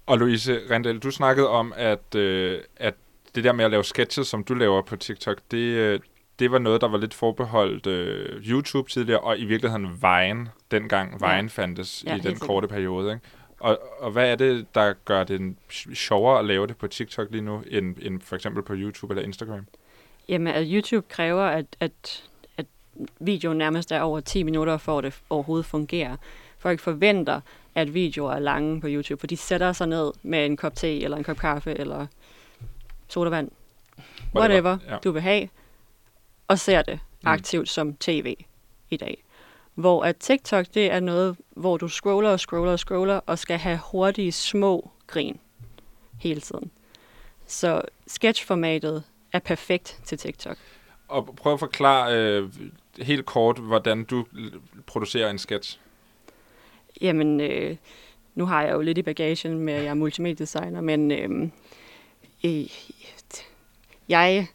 A: Og Louise Rendel, du snakkede om, at, øh, at det der med at lave sketches, som du laver på TikTok, det, øh, det var noget, der var lidt forbeholdt øh, YouTube tidligere, og i virkeligheden Vine, dengang
C: Ja.
A: Vine fandtes
C: Ja,
A: i den korte periode. Ikke? Og, og hvad er det, der gør det sj- sjovere at lave det på TikTok lige nu, end, end for eksempel på YouTube eller Instagram?
C: Jamen, at YouTube kræver, at, at, at videoen nærmest er over 10 minutter, for at det overhovedet fungerer. Folk forventer, at videoer er lange på YouTube, for de sætter sig ned med en kop te, eller en kop kaffe, eller sodavand, whatever
A: Ja.
C: du vil have, og ser det
A: Mm.
C: aktivt som tv i dag. Hvor at TikTok, det er noget, hvor du scroller og scroller og scroller, og skal have hurtige, små grin hele tiden. Så sketchformatet er perfekt til TikTok.
A: Og prøv at forklare øh, helt kort, hvordan du producerer en sketch.
C: Jamen, øh, nu har jeg jo lidt i bagagen med, at jeg er multimediedesigner, men øh, øh, jeg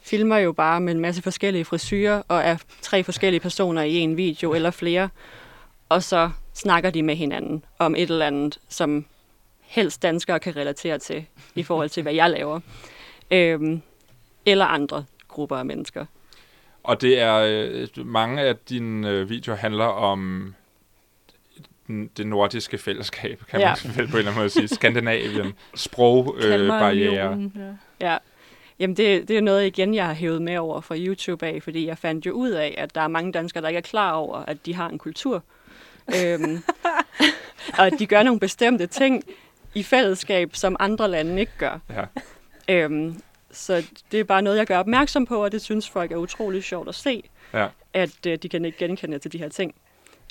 C: filmer jo bare med en masse forskellige frisyrer, og er tre forskellige personer i en video eller flere, og så snakker de med hinanden om et eller andet, som helst danskere kan relatere til, i forhold til, hvad jeg laver. Øhm, eller andre grupper af mennesker.
A: Og det er øh, mange af dine øh, videoer handler om det nordiske fællesskab, kan
C: Ja.
A: man vel på en eller anden måde sige. Skandinavien, sprogbarriere. Øh,
D: ja.
C: Ja, jamen det, det er noget igen, jeg har hævet med over fra YouTube af, fordi jeg fandt jo ud af, at der er mange danskere, der ikke er klar over, at de har en kultur. øhm, og at de gør nogle bestemte ting i fællesskab, som andre lande ikke gør.
A: Ja.
C: Øhm, så det er bare noget, jeg gør opmærksom på, og det synes folk er utrolig sjovt at se,
A: Ja.
C: at øh, de kan ikke genkende til de her ting.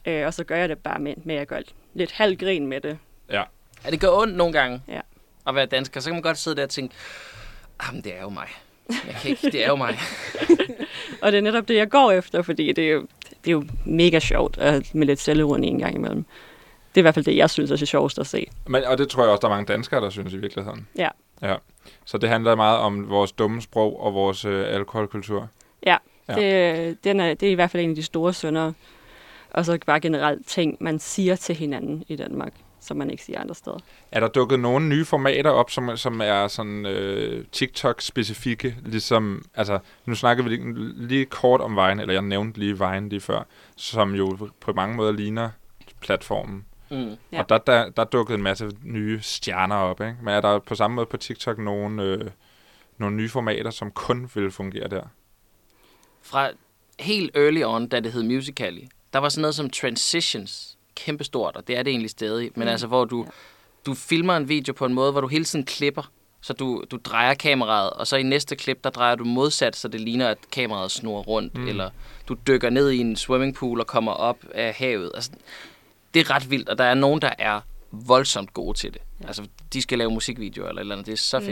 C: Øh, og så gør jeg det bare med, med at gøre lidt halv grin med det.
B: Ja, det gør ondt nogle gange
C: Ja.
B: at være dansker. Så kan man godt sidde der og tænke, jamen det er jo mig. Jeg kan ikke, det er jo mig.
C: Og det er netop det, jeg går efter, fordi det er jo, det er jo mega sjovt at, med lidt selvironi en gang imellem. Det er i hvert fald det, jeg synes er det sjovest at se.
A: Men, og det tror jeg også, der er mange danskere, der synes i virkeligheden.
C: Ja.
A: ja. Så det handler meget om vores dumme sprog og vores øh, alkoholkultur.
C: Ja,
A: Ja.
C: Det, den er, det er i hvert fald en af de store sønder. Og så bare generelt ting, man siger til hinanden i Danmark, som man ikke siger andre steder.
A: Er der dukket nogle nye formater op, som, som er sådan øh, TikTok-specifikke? Ligesom, altså, nu snakkede vi lige, lige kort om Vine, eller jeg nævnte lige Vine lige før, som jo på mange måder ligner platformen.
B: Mm.
C: Ja.
A: Ja. Og der, der, der dukkede en masse nye stjerner op, ikke? Men er der på samme måde på TikTok nogle, øh, nogle nye formater, som kun vil fungere der?
B: Fra helt early on, da det hed Musical.ly, der var sådan noget som Transitions, kæmpestort, og det er det egentlig stadig. Men
C: Mm.
B: altså, hvor du,
C: Ja.
B: du filmer en video på en måde, hvor du hele tiden klipper. Så du, du drejer kameraet, og så i næste klip, der drejer du modsat, så det ligner, at kameraet snurrer rundt.
A: Mm.
B: Mm. Eller du dykker ned i en swimmingpool og kommer op af havet. Altså, det er ret vildt, og der er nogen, der er voldsomt gode til det.
C: Ja.
B: Altså, de skal lave musikvideoer eller et eller andet. Det er så
D: Mm.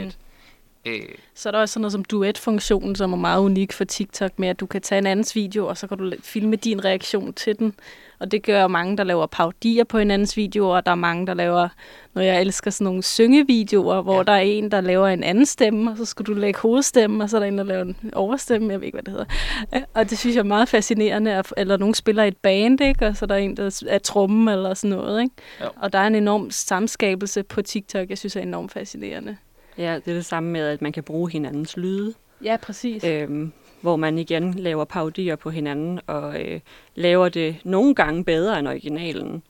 B: Øh,
D: Så er der også sådan noget som duet-funktionen, som er meget unik for TikTok, med at du kan tage en andens video, og så kan du filme din reaktion til den. Og det gør mange, der laver parodier på hinandens videoer, og der er mange, der laver, når jeg elsker sådan nogle syngevideoer, hvor
B: Ja.
D: ja. der er en, der laver en anden stemme, og så skal du lægge hovedstemme, og så er der en, der laver en overstemme, jeg ved ikke, hvad det hedder. Ja, Og det synes jeg er meget fascinerende, at- eller nogen spiller et band, ikke? og så er der en, der er trommen eller sådan noget. Ikke?
B: Jo.
D: Og der er en enorm samskabelse på TikTok, jeg synes er enormt fascinerende.
C: Ja, det er det samme med, at man kan bruge hinandens lyde.
D: Ja, præcis.
C: øhm, hvor man igen laver parodier på hinanden, og øh, laver det nogle gange bedre end originalen.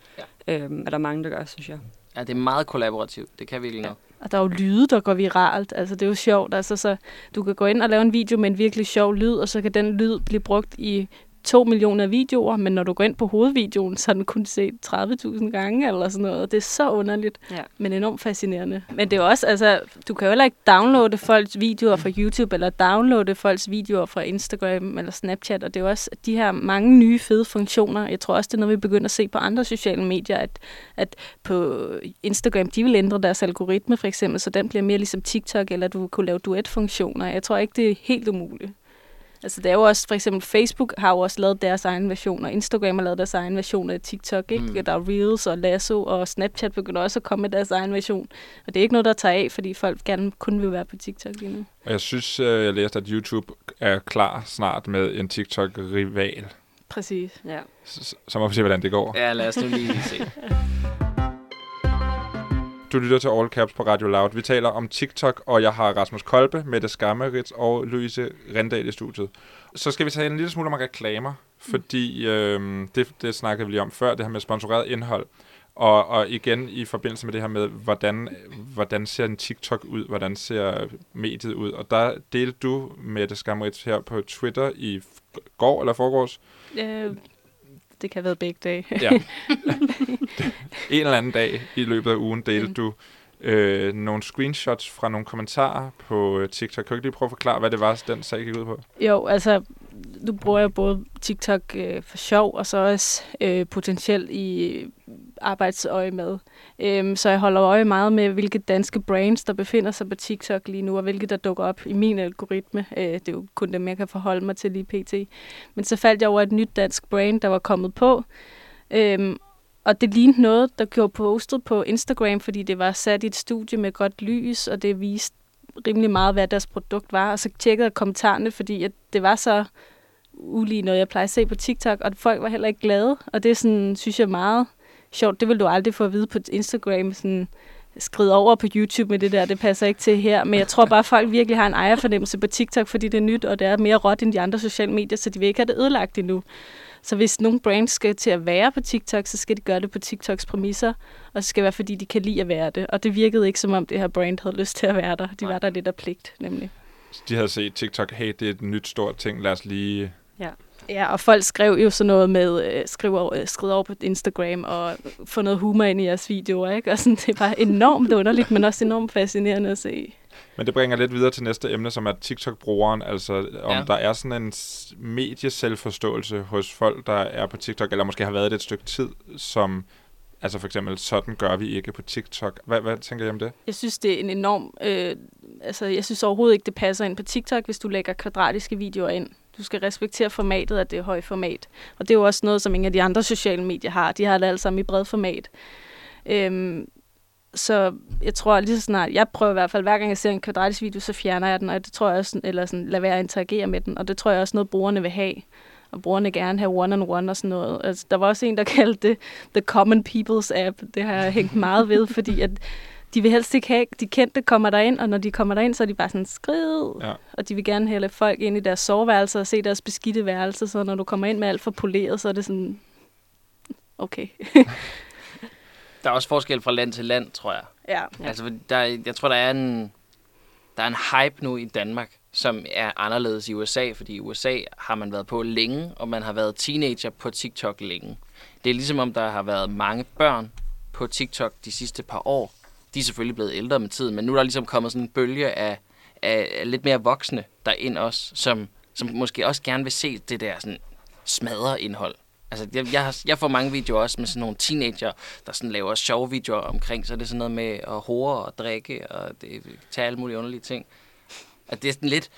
C: Ja. Øhm, er der mange, der gør, synes jeg.
B: ja, det er meget kollaborativt. Det kan virkelig noget.
D: Og der er jo lyde, der går viralt. Altså, det er jo sjovt. Altså, så du kan gå ind og lave en video med en virkelig sjov lyd, og så kan den lyd blive brugt i to millioner videoer, men når du går ind på hovedvideoen, så har den kun set 30.000 gange eller sådan noget. Det er så underligt,
C: Ja.
D: men enormt fascinerende. Men det er også, altså, du kan jo heller ikke downloade folks videoer fra YouTube, eller downloade folks videoer fra Instagram eller Snapchat, og det er jo også de her mange nye fede funktioner. Jeg tror også, det er noget, vi begynder at se på andre sociale medier, at, at på Instagram, de vil ændre deres algoritme for eksempel, så den bliver mere ligesom TikTok, eller du kunne lave duetfunktioner. Jeg tror ikke, det er helt umuligt. Altså, det er jo også, for eksempel Facebook har jo også lavet deres egen version, og Instagram har lavet deres egen version af TikTok, ikke?
B: Mm.
D: Der er Reels og Lasso, og Snapchat begynder også at komme med deres egen version. Og det er ikke noget, der tager af, fordi folk gerne kun vil være på TikTok lige nu.
A: Og jeg synes, øh, jeg læste, at YouTube er klar snart med en TikTok-rival.
D: Præcis.
C: Ja.
A: Så, så må vi se, hvordan det går.
B: Ja, lad os nu lige se.
A: Du lytter til All Caps på Radio Loud. Vi taler om TikTok, og jeg har Rasmus Kolbe, Mette Skammerits og Louise Rendal i studiet. Så skal vi tage en lille smule om reklamer, fordi øh, det, det snakkede vi lige om før, det her med sponsoreret indhold. Og, og igen i forbindelse med det her med, hvordan, hvordan ser en TikTok ud, hvordan ser mediet ud. Og der delte du, Mette Skammerits, her på Twitter i går eller forgårs,
D: Øh, det kan have været begge dage.
A: Ja. en eller anden dag i løbet af ugen delte
D: Mm.
A: du øh, nogle screenshots fra nogle kommentarer på øh, TikTok. Kan du ikke lige prøve at forklare, hvad det var, den sag gik ud på?
D: Jo, altså, du bruger jo både TikTok øh, for sjov, og så også øh, potentielt i arbejdsøje med. Øhm, så jeg holder øje meget med, hvilke danske brands, der befinder sig på TikTok lige nu, og hvilke der dukker op i min algoritme. Øh, det er jo kun dem, jeg kan forholde mig til lige pt. Men så faldt jeg over et nyt dansk brand, der var kommet på. Øhm, og det lignede noget, der gjorde postet på Instagram, fordi det var sat i et studie med godt lys, og det viste rimelig meget, hvad deres produkt var. Og så tjekkede jeg kommentarerne, fordi at det var så ulige noget, jeg plejer at se på TikTok, og folk var heller ikke glade. Og det sådan, synes jeg meget sjovt. Det vil du aldrig få at vide på Instagram, sådan skride over på YouTube med det der, det passer ikke til her. Men jeg tror bare, at folk virkelig har en ejerfornemmelse på TikTok, fordi det er nyt, og det er mere råt end de andre sociale medier, så de vil ikke have det ødelagt endnu. Så hvis nogle brands skal til at være på TikTok, så skal de gøre det på TikToks præmisser, og så skal det være, fordi de kan lide at være det. Og det virkede ikke, som om det her brand havde lyst til at være der. De
B: Nej.
D: var der lidt af pligt, nemlig.
A: De havde set TikTok, hey, det er et nyt stort ting, lad os lige...
D: Ja, og folk skrev jo sådan noget med, øh, skriv over, øh, over på Instagram og få noget humor ind i jeres videoer, ikke? Og sådan, det er bare enormt underligt, men også enormt fascinerende at se.
A: Men det bringer lidt videre til næste emne, som er TikTok-brugeren. Altså, om
B: Ja.
A: ja. der er sådan en medieselvforståelse hos folk, der er på TikTok, eller måske har været det et stykke tid, som... Altså for eksempel, sådan gør vi ikke på TikTok. Hvad, hvad tænker I om det?
D: Jeg synes, det er en enorm... Øh, altså, jeg synes overhovedet ikke, det passer ind på TikTok, hvis du lægger kvadratiske videoer ind. Du skal respektere formatet, at det er højt format. Og det er jo også noget, som ingen af de andre sociale medier har. De har det alle sammen i bred format. Øhm, så jeg tror lige så snart, jeg prøver i hvert fald, hver gang jeg ser en kvadratisk video, så fjerner jeg den, og det tror jeg også, eller sådan, lad være at interagere med den, og det tror jeg også noget, brugerne vil have. Og brugerne gerne have one-on-one og sådan noget. Altså, der var også en, der kaldte det The Common People's App. Det har jeg hængt meget ved, fordi at de vil helst ikke have, de kendte kommer derind, og når de kommer derind, så er de bare sådan skrid.
A: Ja.
D: Og de vil gerne hælde folk ind i deres soveværelser og se deres beskidte værelse, så når du kommer ind med alt for poleret, så er det sådan, okay.
B: Der er også forskel fra land til land, tror jeg.
D: ja.
B: Ja. Altså, der, er- jeg tror, der er en, der er en hype nu i Danmark, som er anderledes i USA, fordi i USA har man været på længe, og man har været teenager på TikTok længe. Det er ligesom om, der har været mange børn på TikTok de sidste par år. De er selvfølgelig blevet ældre med tiden, men nu er der ligesom kommet sådan en bølge af, af, lidt mere voksne derind også, som, som måske også gerne vil se det der sådan smadre indhold. Altså, jeg, jeg, jeg får mange videoer også med sådan nogle teenager, der sådan laver sjove videoer omkring, så er det sådan noget med at hore og drikke og det, tage alle mulige underlige ting. Og det er sådan lidt,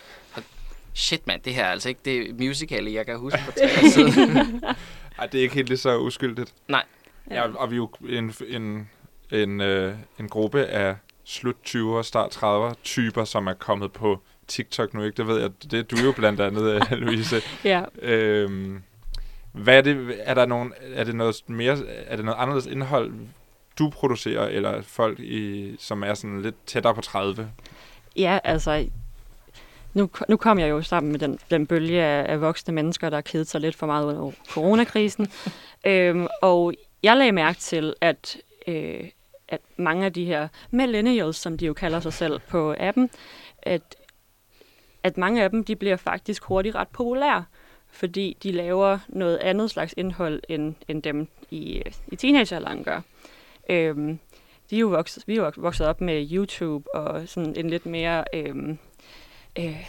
B: shit mand, det her er altså ikke det musical, jeg kan huske for tre år siden.
A: Ej, det er ikke helt lige så uskyldigt.
B: Nej.
A: Ja, og vi er jo en, en, en, øh, en gruppe af slut 20'er, start 30'er typer, som er kommet på TikTok nu, ikke? Det ved jeg, det er du jo blandt andet, øh, Louise.
C: Ja.
A: Øhm, hvad er det, er der nogen, er det noget mere, er det noget anderledes indhold, du producerer, eller folk, i, som er sådan lidt tættere på 30?
C: Ja, altså, nu, nu kom jeg jo sammen med den, den bølge af, af voksne mennesker, der kedet sig lidt for meget under coronakrisen. øhm, og jeg lagde mærke til, at, øh, at mange af de her millennials, som de jo kalder sig selv på appen, at, at mange af dem, de bliver faktisk hurtigt ret populære. fordi de laver noget andet slags indhold, end, end dem i, i teenagealderen gør. Øhm, de er jo vokset, vi er jo vokset op med YouTube og sådan en lidt mere... Øhm, øh,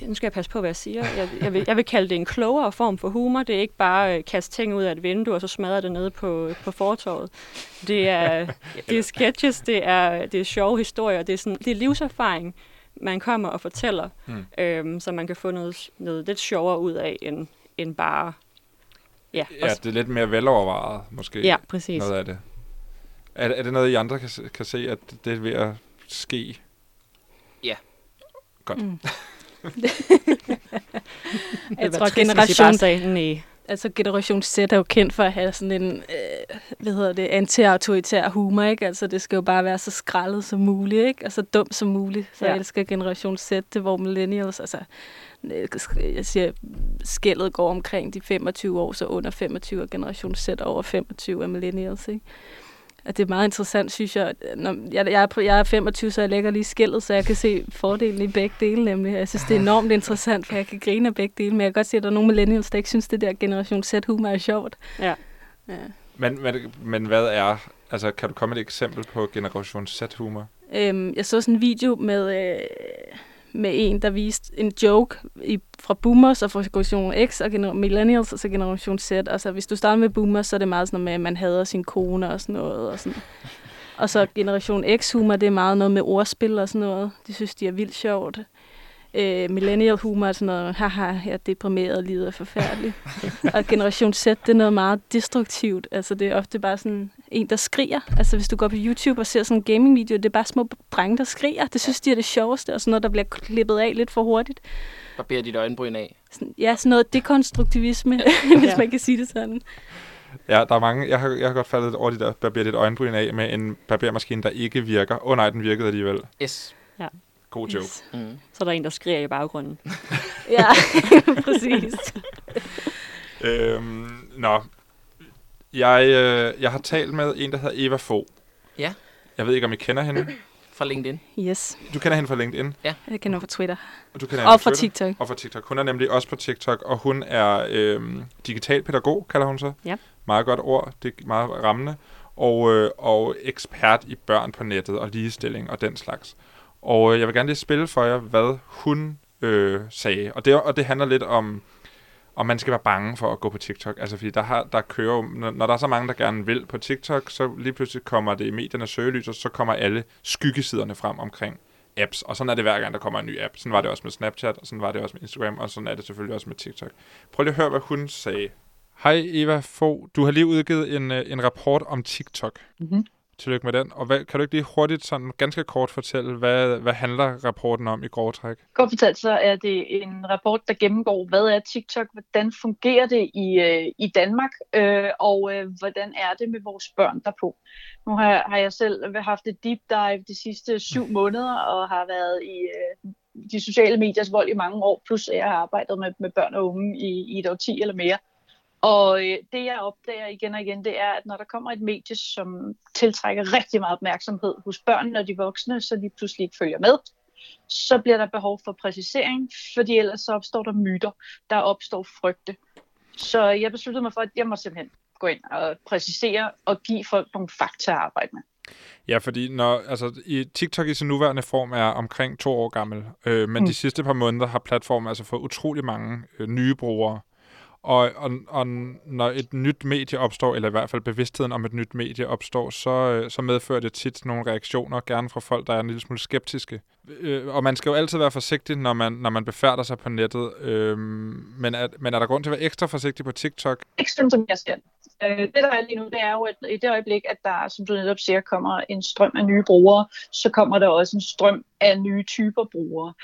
C: nu skal jeg passe på, hvad jeg siger. Jeg, jeg, vil, jeg vil kalde det en klogere form for humor. Det er ikke bare øh, kaste ting ud af et vindue, og så smadre det nede på, på fortorvet. Det er, det er sketches, det er, det er sjove historier, det er, sådan, det er livserfaring, man kommer og fortæller, mm. øhm, så man kan få noget, noget lidt sjovere ud af, end, end bare...
A: Ja, ja det er lidt mere velovervejet, måske.
C: Ja, præcis.
A: Noget af det. Er, er det noget, I andre kan, kan se, at det er ved at ske?
B: Ja.
A: Godt. Mm.
D: jeg tror, generation, nej. altså generation Z er jo kendt for at have sådan en, øh, hvad hedder det, anti-autoritær humor, ikke? Altså det skal jo bare være så skrællet som muligt, ikke? Og så dumt som muligt. Så ja. jeg elsker generation Z, det hvor millennials, altså øh, jeg siger, skældet går omkring de 25 år, så under 25 er generation Z, over 25 er millennials, ikke? At det er meget interessant, synes jeg. Når jeg, jeg, er, jeg er 25, så jeg lægger lige skældet, så jeg kan se fordelen i begge dele, nemlig. Jeg synes, det er enormt interessant, for jeg kan grine af begge dele, men jeg kan godt se, at der er nogle millennials, der ikke synes, det der generation Z-humor er sjovt.
C: Ja.
A: ja. Men, men, men hvad er, altså kan du komme et eksempel på generation Z-humor?
D: Øhm, jeg så sådan en video med... Øh, med en, der viste en joke i, fra boomers og fra generation X og gener- millennials og så generation Z. Og så hvis du starter med boomers, så er det meget sådan noget med, at man hader sin kone og sådan noget. Og, sådan. og så generation X-humor, det er meget noget med ordspil og sådan noget. Det synes de er vildt sjovt øh, millennial humor er sådan noget, haha, jeg er deprimeret, livet er forfærdeligt. og Generation Z, det er noget meget destruktivt. Altså, det er ofte bare sådan en, der skriger. Altså, hvis du går på YouTube og ser sådan en gaming-video, det er bare små drenge, der skriger. Det synes de er det sjoveste, og sådan noget, der bliver klippet af lidt for hurtigt.
B: Barber dit øjenbryn af.
D: Sådan, ja, sådan noget dekonstruktivisme, hvis ja. man kan sige det sådan.
A: Ja, der er mange. Jeg har, jeg har godt faldet over de der barber dit øjenbryn af med en barbermaskine, der ikke virker. Åh oh, nej, den virkede alligevel.
B: Yes.
C: Ja.
A: God joke. Yes.
C: Mm. Så er der en, der skriger i baggrunden.
D: ja, præcis.
A: øhm, nå. Jeg, øh, jeg har talt med en, der hedder Eva Fo.
B: Ja.
A: Jeg ved ikke, om I kender hende.
B: Fra LinkedIn.
D: Yes.
A: Du kender hende fra LinkedIn?
B: Ja.
D: Jeg kender hende fra Twitter.
A: Og du kender
D: og fra
A: Twitter?
D: TikTok.
A: Og fra TikTok. Hun er nemlig også på TikTok, og hun er øh, digital pædagog, kalder hun sig.
C: Ja.
A: Meget godt ord. Det er meget rammende. Og, øh, og ekspert i børn på nettet og ligestilling og den slags. Og øh, jeg vil gerne lige spille for jer, hvad hun øh, sagde. Og det, og det handler lidt om, om man skal være bange for at gå på TikTok. Altså fordi der, har, der kører når, når der er så mange, der gerne vil på TikTok, så lige pludselig kommer det i mediernes søgelys, og så kommer alle skyggesiderne frem omkring apps. Og sådan er det hver gang, der kommer en ny app. Sådan var det også med Snapchat, og sådan var det også med Instagram, og sådan er det selvfølgelig også med TikTok. Prøv lige at høre, hvad hun sagde. Hej Eva Fo, du har lige udgivet en, øh, en rapport om TikTok. Mm-hmm. Tillykke med den. Og hvad, kan du ikke lige hurtigt, sådan ganske kort fortælle, hvad, hvad handler rapporten om i grove træk?
E: Kort fortalt så er det en rapport, der gennemgår, hvad er TikTok, hvordan fungerer det i, øh, i Danmark, øh, og øh, hvordan er det med vores børn derpå. Nu har, har jeg selv haft et deep dive de sidste syv måneder, og har været i øh, de sociale mediers vold i mange år, plus jeg har arbejdet med, med børn og unge i, i et år 10 eller mere. Og øh, det jeg opdager igen og igen, det er, at når der kommer et medie, som tiltrækker rigtig meget opmærksomhed hos børnene og de voksne, så de pludselig ikke følger med, så bliver der behov for præcisering, fordi ellers så opstår der myter, der opstår frygte. Så jeg besluttede mig for, at jeg må simpelthen gå ind og præcisere og give folk nogle fakta at arbejde med.
A: Ja, fordi når, altså, i TikTok i sin nuværende form er omkring to år gammel, øh, men mm. de sidste par måneder har platformen altså fået utrolig mange øh, nye brugere. Og, og, og når et nyt medie opstår, eller i hvert fald bevidstheden om et nyt medie opstår, så, øh, så medfører det tit nogle reaktioner, gerne fra folk, der er en lille smule skeptiske. Øh, og man skal jo altid være forsigtig, når man, når man befærder sig på nettet. Øh, men, er, men er der grund til at være ekstra forsigtig på TikTok?
E: Ekstremt som jeg ser øh, det. der er lige nu, det er jo, at i det øjeblik, at der, som du netop siger, kommer en strøm af nye brugere, så kommer der også en strøm af nye typer brugere.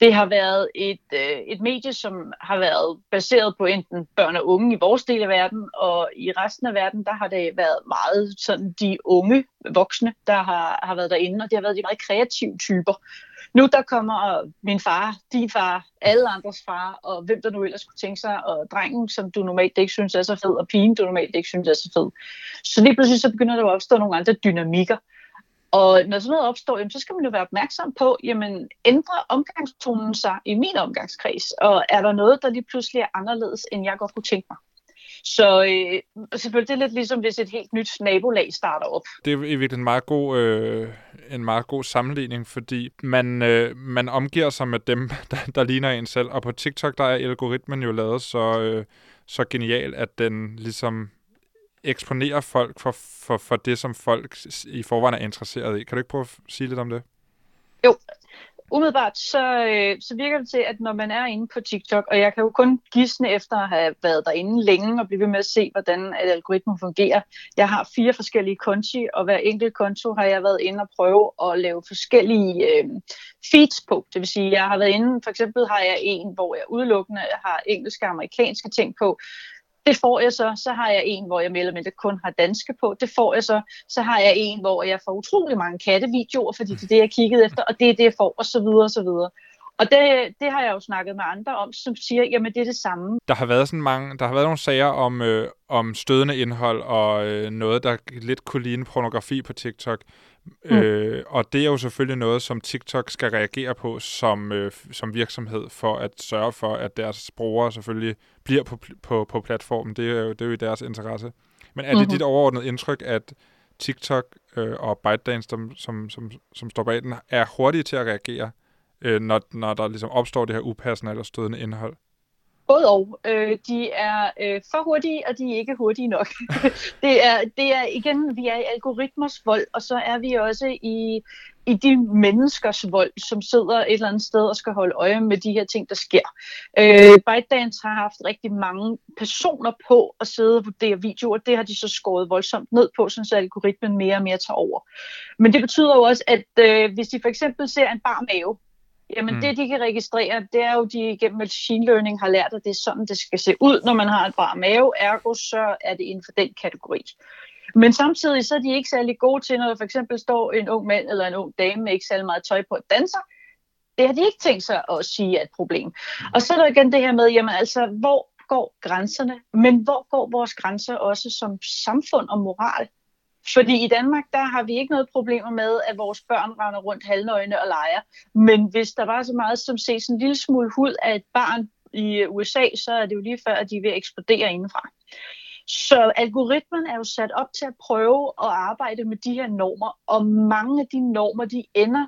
E: Det har været et, øh, et medie, som har været baseret på enten børn og unge i vores del af verden, og i resten af verden, der har det været meget sådan de unge voksne, der har, har været derinde, og det har været de meget kreative typer. Nu der kommer min far, din far, alle andres far, og hvem der nu ellers kunne tænke sig, og drengen, som du normalt ikke synes er så fed, og pigen, du normalt ikke synes er så fed. Så lige pludselig så begynder der at opstå nogle andre dynamikker. Og når sådan noget opstår, jamen, så skal man jo være opmærksom på, jamen, ændrer omgangstonen sig i min omgangskreds? Og er der noget, der lige pludselig er anderledes, end jeg godt kunne tænke mig? Så øh, selvfølgelig det er lidt ligesom, hvis et helt nyt nabolag starter op.
A: Det er i virkeligheden en meget god, øh, en meget god sammenligning, fordi man, øh, man omgiver sig med dem, der, der ligner en selv. Og på TikTok, der er algoritmen jo lavet så, øh, så genial, at den ligesom eksponerer folk for, for, for det, som folk i forvejen er interesseret i. Kan du ikke prøve at sige lidt om det?
E: Jo, umiddelbart så, øh, så virker det til, at når man er inde på TikTok, og jeg kan jo kun gisne efter at have været derinde længe og blive ved med at se, hvordan at algoritmen fungerer. Jeg har fire forskellige konti, og hver enkelt konto har jeg været inde og prøve at lave forskellige øh, feeds på. Det vil sige, jeg har været inde, for eksempel har jeg en, hvor jeg udelukkende har engelske og amerikanske ting på, det får jeg så. Så har jeg en, hvor jeg mere eller kun har danske på. Det får jeg så. Så har jeg en, hvor jeg får utrolig mange kattevideoer, fordi det er det, jeg kiggede efter, og det er det, jeg får, og så videre, og så videre. Og det, det har jeg jo snakket med andre om, som siger, jamen det er det samme.
A: Der har været sådan mange, der har været nogle sager om, øh, om stødende indhold og øh, noget, der lidt kunne ligne pornografi på TikTok. Mm. Øh, og det er jo selvfølgelig noget, som TikTok skal reagere på som, øh, som virksomhed for at sørge for, at deres brugere selvfølgelig bliver på, på, på platformen. Det er, jo, det er jo i deres interesse. Men er det mm-hmm. dit overordnede indtryk, at TikTok øh, og ByteDance, som, som, som, som står bag den, er hurtige til at reagere, øh, når, når der ligesom opstår det her upassende eller stødende indhold?
E: Både og. Øh, de er øh, for hurtige, og de er ikke hurtige nok. det, er, det er igen, vi er i algoritmers vold, og så er vi også i, i de menneskers vold, som sidder et eller andet sted og skal holde øje med de her ting, der sker. Øh, ByteDance har haft rigtig mange personer på at sidde og vurdere videoer. Det har de så skåret voldsomt ned på, så algoritmen mere og mere tager over. Men det betyder jo også, at øh, hvis de for eksempel ser en bar mave, Jamen mm. det, de kan registrere, det er jo, de gennem machine learning har lært, at det er sådan, det skal se ud, når man har en bar mave. Ergo, så er det inden for den kategori. Men samtidig så er de ikke særlig gode til, når der for eksempel står en ung mand eller en ung dame med ikke særlig meget tøj på at danser. Det har de ikke tænkt sig at sige er et problem. Og så er der igen det her med, jamen altså, hvor går grænserne? Men hvor går vores grænser også som samfund og moral? Fordi i Danmark, der har vi ikke noget problemer med, at vores børn render rundt halvnøgne og leger. Men hvis der var så meget som ses en lille smule hud af et barn i USA, så er det jo lige før, at de vil eksplodere indenfra. Så algoritmen er jo sat op til at prøve at arbejde med de her normer, og mange af de normer, de ender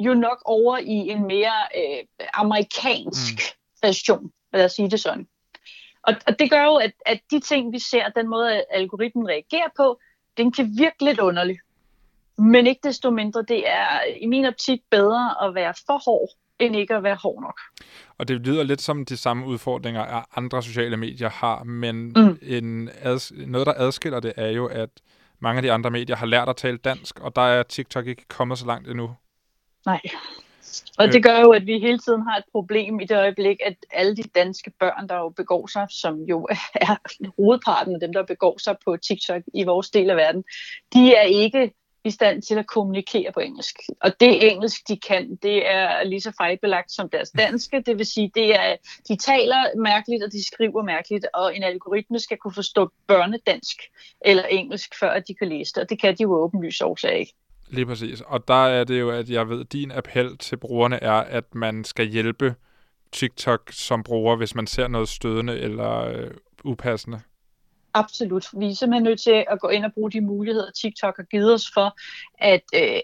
E: jo nok over i en mere øh, amerikansk mm. version, lad os sige det sådan. Og, og det gør jo, at, at de ting, vi ser, den måde, algoritmen reagerer på, den kan virke lidt underlig. Men ikke desto mindre, det er i min optik bedre at være for hård, end ikke at være hård nok.
A: Og det lyder lidt som de samme udfordringer, andre sociale medier har, men mm. en ads- noget, der adskiller det, er jo, at mange af de andre medier har lært at tale dansk, og der er TikTok ikke kommet så langt endnu.
E: Nej. Og det gør jo, at vi hele tiden har et problem i det øjeblik, at alle de danske børn, der jo begår sig, som jo er hovedparten af dem, der begår sig på TikTok i vores del af verden, de er ikke i stand til at kommunikere på engelsk. Og det engelsk, de kan, det er lige så fejlbelagt som deres danske. Det vil sige, det er, de taler mærkeligt, og de skriver mærkeligt, og en algoritme skal kunne forstå børnedansk eller engelsk, før de kan læse det. Og det kan de jo åbenlyst årsag ikke.
A: Lige præcis. Og der er det jo, at jeg ved, at din appel til brugerne er, at man skal hjælpe TikTok som bruger, hvis man ser noget stødende eller øh, upassende.
E: Absolut. Vi er simpelthen nødt til at gå ind og bruge de muligheder, TikTok har givet os for at øh,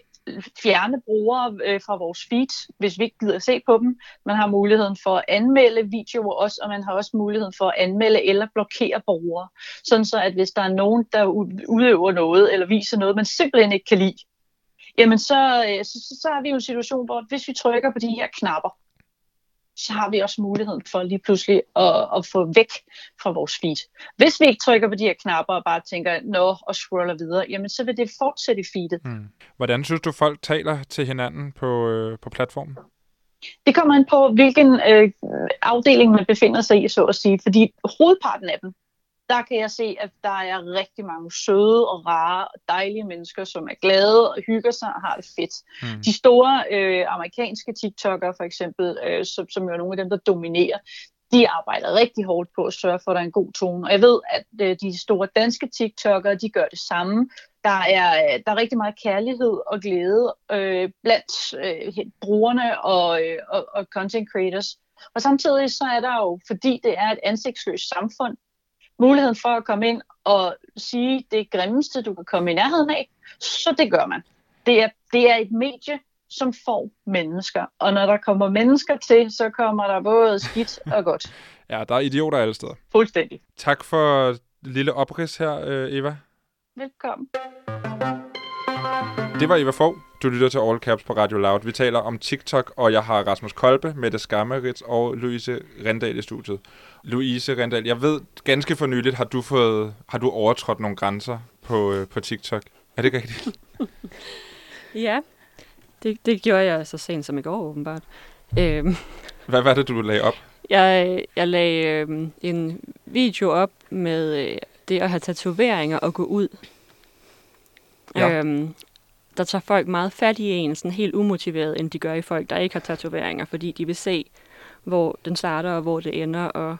E: fjerne brugere øh, fra vores feed, hvis vi ikke gider at se på dem. Man har muligheden for at anmelde videoer også, og man har også muligheden for at anmelde eller blokere brugere. Sådan så, at hvis der er nogen, der udøver noget eller viser noget, man simpelthen ikke kan lide, jamen så, øh, så, så, så har vi jo en situation, hvor hvis vi trykker på de her knapper, så har vi også muligheden for lige pludselig at, at få væk fra vores feed. Hvis vi ikke trykker på de her knapper og bare tænker, nå, og scroller videre, jamen så vil det fortsætte i feedet. Hmm.
A: Hvordan synes du, folk taler til hinanden på, øh, på platformen?
E: Det kommer an på, hvilken øh, afdeling man befinder sig i, så at sige. Fordi hovedparten af dem, der kan jeg se, at der er rigtig mange søde og rare og dejlige mennesker, som er glade og hygger sig og har det fedt. Mm. De store øh, amerikanske TikTokere for eksempel, øh, som, som jo er nogle af dem, der dominerer, de arbejder rigtig hårdt på at sørge for, at der er en god tone. Og jeg ved, at øh, de store danske TikTokere, de gør det samme. Der er, der er rigtig meget kærlighed og glæde øh, blandt øh, brugerne og, øh, og, og content creators. Og samtidig så er der jo, fordi det er et ansigtsløst samfund, muligheden for at komme ind og sige det grimmeste, du kan komme i nærheden af, så det gør man. Det er, det er et medie, som får mennesker. Og når der kommer mennesker til, så kommer der både skidt og godt.
A: Ja, der er idioter alle steder.
E: Fuldstændig.
A: Tak for lille oprids her, øh, Eva.
E: Velkommen.
A: Det var Eva Fogh. Du lytter til All Caps på Radio Loud. Vi taler om TikTok, og jeg har Rasmus Kolbe, Mette Skammerits og Louise Rendal i studiet. Louise Rendal, jeg ved, ganske for nyligt har du, fået, har du overtrådt nogle grænser på, øh, på TikTok. Er det rigtigt?
C: Ja, det, det gjorde jeg så sent som i går, åbenbart. Øhm,
A: Hvad var det, du lagde op?
C: jeg, jeg lagde øhm, en video op med øh, det at have tatoveringer og gå ud.
A: Ja.
C: Øhm, der tager folk meget fat i en, sådan helt umotiveret, end de gør i folk, der ikke har tatoveringer, fordi de vil se, hvor den starter og hvor det ender og,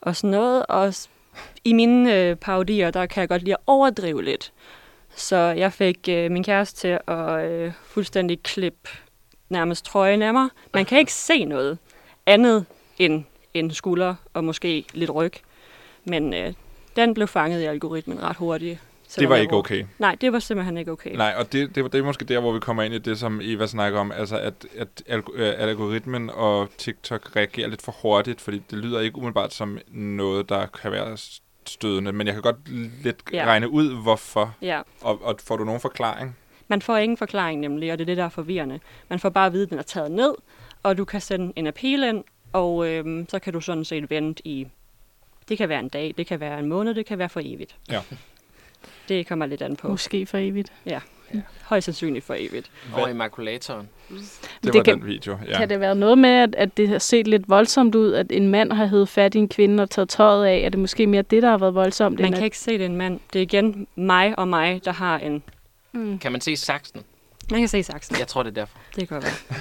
C: og sådan noget. Og i mine øh, parodier, der kan jeg godt lide at overdrive lidt. Så jeg fik øh, min kæreste til at øh, fuldstændig klippe nærmest trøjen af mig. Man kan ikke se noget andet end en skulder og måske lidt ryg. Men øh, den blev fanget i algoritmen ret hurtigt.
A: Det var ikke okay.
C: Nej, det var simpelthen ikke okay.
A: Nej, og det, det, det er måske der, hvor vi kommer ind i det, som Eva snakker om, altså at, øh, at algoritmen og TikTok reagerer lidt for hurtigt, fordi det lyder ikke umiddelbart som noget, der kan være stødende, men jeg kan godt lidt
C: Ja.
A: regne ud, hvorfor.
C: Ja,
A: Og, og får du nogen forklaring?
C: man får ingen forklaring nemlig, og det er det, der er forvirrende. Man får bare at vide, at den er taget ned, og du kan sende en appeal ind, og øhm, så kan du sådan set vente i... Det kan være en dag, det kan være en måned, det kan være for evigt.
A: Ja.
C: Det kommer lidt an på.
D: Måske for evigt.
C: Højst sandsynligt for evigt.
B: Over i makulatoren.
A: Det,
D: det
A: var
D: kan-
A: den video, ja.
D: Ja. Kan det være noget med, at, at det har set lidt voldsomt ud, at en mand har hævet fat i en kvinde og taget tøjet af? Er det måske mere det, der har været voldsomt?
C: Man
D: end
C: kan
D: at,
C: ikke se, det en mand. Det er igen mig og mig, der har en...
D: mm.
B: Kan man se saksen?
C: Man kan se saksen.
B: Jeg tror, det er derfor.
C: Det kan godt være.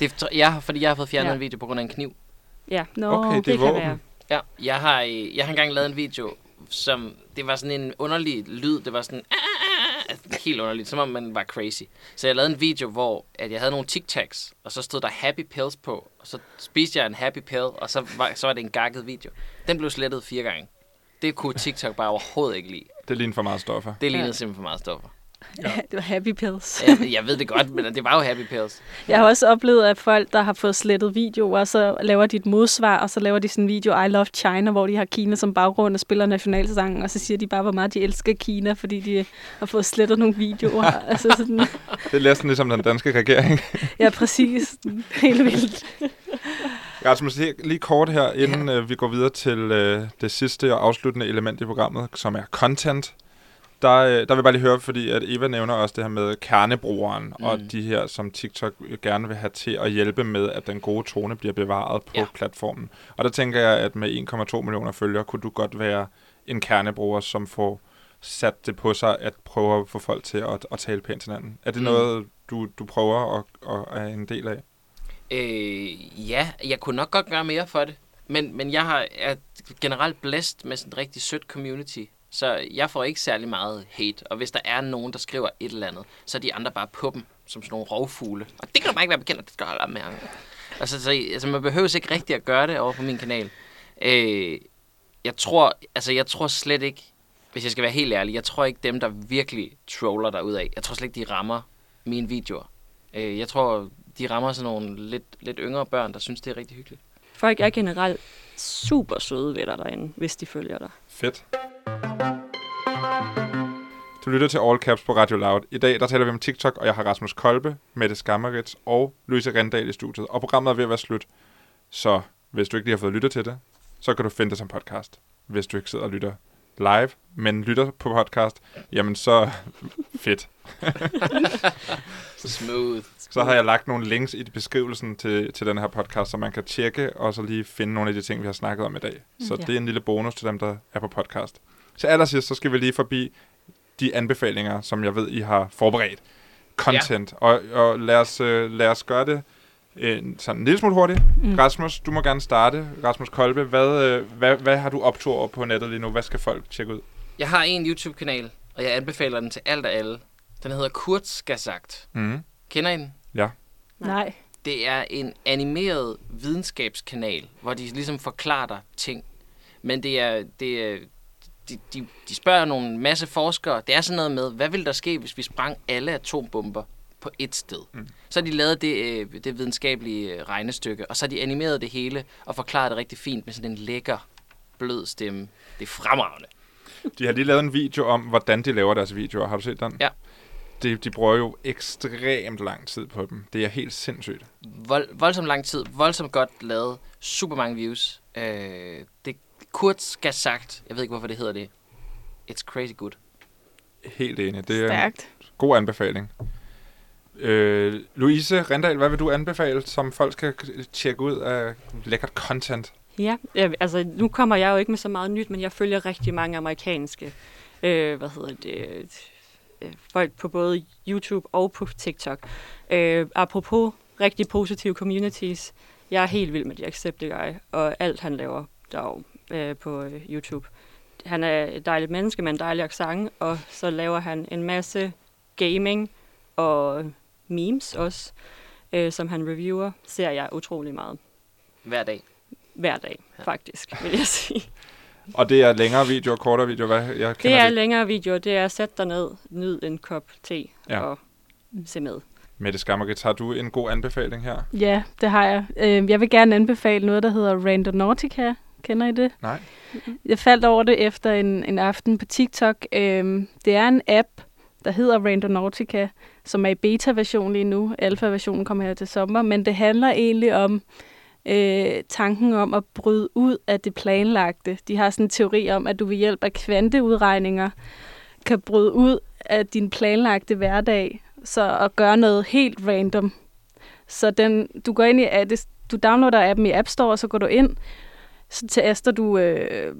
B: Det er, jeg, har- fordi jeg har fået fjernet
C: Ja.
B: ja. en video på grund af en kniv.
C: Ja,
D: Nå,
A: Okay, det-
C: det, kan være.
B: Ja, jeg har, øh, jeg har engang lavet en video, som, det var sådan en underlig lyd, det var sådan, "Ah, ah, ah", helt underligt, som om man var crazy. Så jeg lavede en video, hvor at jeg havde nogle Tic Tacs, og så stod der Happy Pills på, og så spiste jeg en Happy Pill, og så var, så var det en gakket video. Den blev slettet fire gange. Det kunne TikTok bare overhovedet ikke lide.
A: Det ligner for meget stoffer.
B: Det lignede
D: Ja.
B: simpelthen for meget stoffer.
D: det var happy pills.
B: Jeg, jeg ved det godt, men det var jo Happy Pills.
D: Jeg har også oplevet, at folk, der har fået slettet videoer, så laver de et modsvar, og så laver de sådan en video, I love China, hvor de har Kina som baggrund og spiller nationalsangen, og så siger de bare, hvor meget de elsker Kina, fordi de har fået slettet nogle videoer. altså sådan,
A: Det er næsten ligesom den danske regering.
D: ja, præcis. Helt vildt.
A: Rasmus, lige, lige kort her, inden ja. øh, vi går videre til øh, det sidste og afsluttende element i programmet, som er content. Der, øh, der vil jeg bare lige høre, fordi at Eva nævner også det her med kernebrugeren, mm. og de her, som TikTok gerne vil have til at hjælpe med, at den gode tone bliver bevaret på ja. Platformen. Og der tænker jeg, at med 1,2 millioner følgere, kunne du godt være en kernebruger, som får sat det på sig at prøve at få folk til at, at tale pænt til hinanden. Er det mm.
B: Mm.
A: noget, du, du prøver at, at er en del af?
B: Øh, ja, jeg kunne nok godt gøre mere for det. Men, men jeg har, er generelt blæst med sådan et rigtig sødt community. Så jeg får ikke særlig meget hate. Og hvis der er nogen, der skriver et eller andet, så er de andre bare på dem, som sådan nogle rovfugle. Og det kan du bare ikke være bekendt, det skal du holde op med. Altså, så, altså, man behøver ikke rigtig at gøre det over på min kanal. Øh, jeg tror, altså, jeg tror slet ikke, hvis jeg skal være helt ærlig, jeg tror ikke dem, der virkelig troller derudad, jeg tror slet ikke, de rammer mine videoer. Øh, jeg tror, de rammer sådan nogle lidt, lidt yngre børn, der synes, det er rigtig hyggeligt.
C: Folk er generelt super søde ved dig derinde, hvis de følger dig.
A: Fedt. Du lytter til All Caps på Radio Loud. I dag der taler vi om TikTok, og jeg har Rasmus Kolbe, Mette Skammerits og Louise Rendal i studiet. Og programmet er ved at være slut. Så hvis du ikke lige har fået lyttet til det, så kan du finde det som podcast. Hvis du ikke sidder og lytter live, men lytter på podcast, jamen så fedt.
B: Smooth.
A: Så har jeg lagt nogle links i beskrivelsen til, til den her podcast, så man kan tjekke og så lige finde nogle af de ting, vi har snakket om i dag. Så
C: Ja.
A: det er en lille bonus til dem, der er på podcast. Til allersidst, så skal vi lige forbi de anbefalinger, som jeg ved, I har forberedt. Content. Ja. Og, og lad, os, øh, lad os gøre det øh, sådan en lille smule hurtigt. Mm. Rasmus, du må gerne starte. Rasmus Kolbe, hvad, øh, hvad, hvad har du optur over på nettet lige nu? Hvad skal folk tjekke ud?
B: Jeg har en YouTube-kanal, og jeg anbefaler den til alt og alle. Den hedder Kurzgesagt.
A: Mm.
B: Kender I den?
D: Nej.
B: Det er en animeret videnskabskanal, hvor de ligesom forklarer dig ting. Men det er, det er de, de, de spørger nogle masse forskere. Det er sådan noget med, hvad ville der ske, hvis vi sprang alle atombomber på et sted? Mm. Så har de lavet det, øh, det videnskabelige øh, regnestykke, og så har de animeret det hele og forklaret det rigtig fint med sådan en lækker, blød stemme. Det er fremragende.
A: De har lige lavet en video om, hvordan de laver deres videoer. Har du set den?
B: Ja.
A: De, de bruger jo ekstremt lang tid på dem. Det er helt sindssygt.
B: Vold, voldsomt lang tid, voldsomt godt lavet, super mange views. Øh, det Kurt skal sagt, jeg ved ikke, hvorfor det hedder det. It's crazy good.
A: Helt enig. Det er en
D: Stærkt.
A: god anbefaling. Øh, Louise Rendal, hvad vil du anbefale, som folk skal tjekke ud af lækkert content?
C: Ja, altså nu kommer jeg jo ikke med så meget nyt, men jeg følger rigtig mange amerikanske, øh, hvad hedder det, øh, folk på både YouTube og på TikTok. Øh, apropos rigtig positive communities, jeg er helt vild med Jacksepticeye og alt han laver der øh, på øh, YouTube. Han er et dejligt menneske med en dejlig accent, og så laver han en masse gaming og memes også, øh, som han reviewer, ser jeg utrolig meget
B: Hver dag.
C: hver dag, faktisk, vil jeg sige.
A: Og det er længere videoer, kortere videoer, hvad? Jeg
C: Det er
A: det.
C: længere video, det er at sætte dig ned, nyd en kop te
A: Ja.
C: ja. og se med.
A: Mette Skammergit, har du en god anbefaling her?
D: Ja, det har jeg. Øh, Jeg vil gerne anbefale noget, der hedder Randonautica. Kender I det?
A: Nej.
D: Jeg faldt over det efter en, en aften på TikTok. Øhm, det er en app, der hedder Randonautica, som er i beta-version lige nu. Alfa-versionen kommer her til sommer, men det handler egentlig om øh, tanken om at bryde ud af det planlagte. De har sådan en teori om, at du ved hjælp af kvanteudregninger kan bryde ud af din planlagte hverdag, så at gøre noget helt random. Så den, du går ind i, at det, du downloader appen i App Store, og så går du ind, så taster du, øh,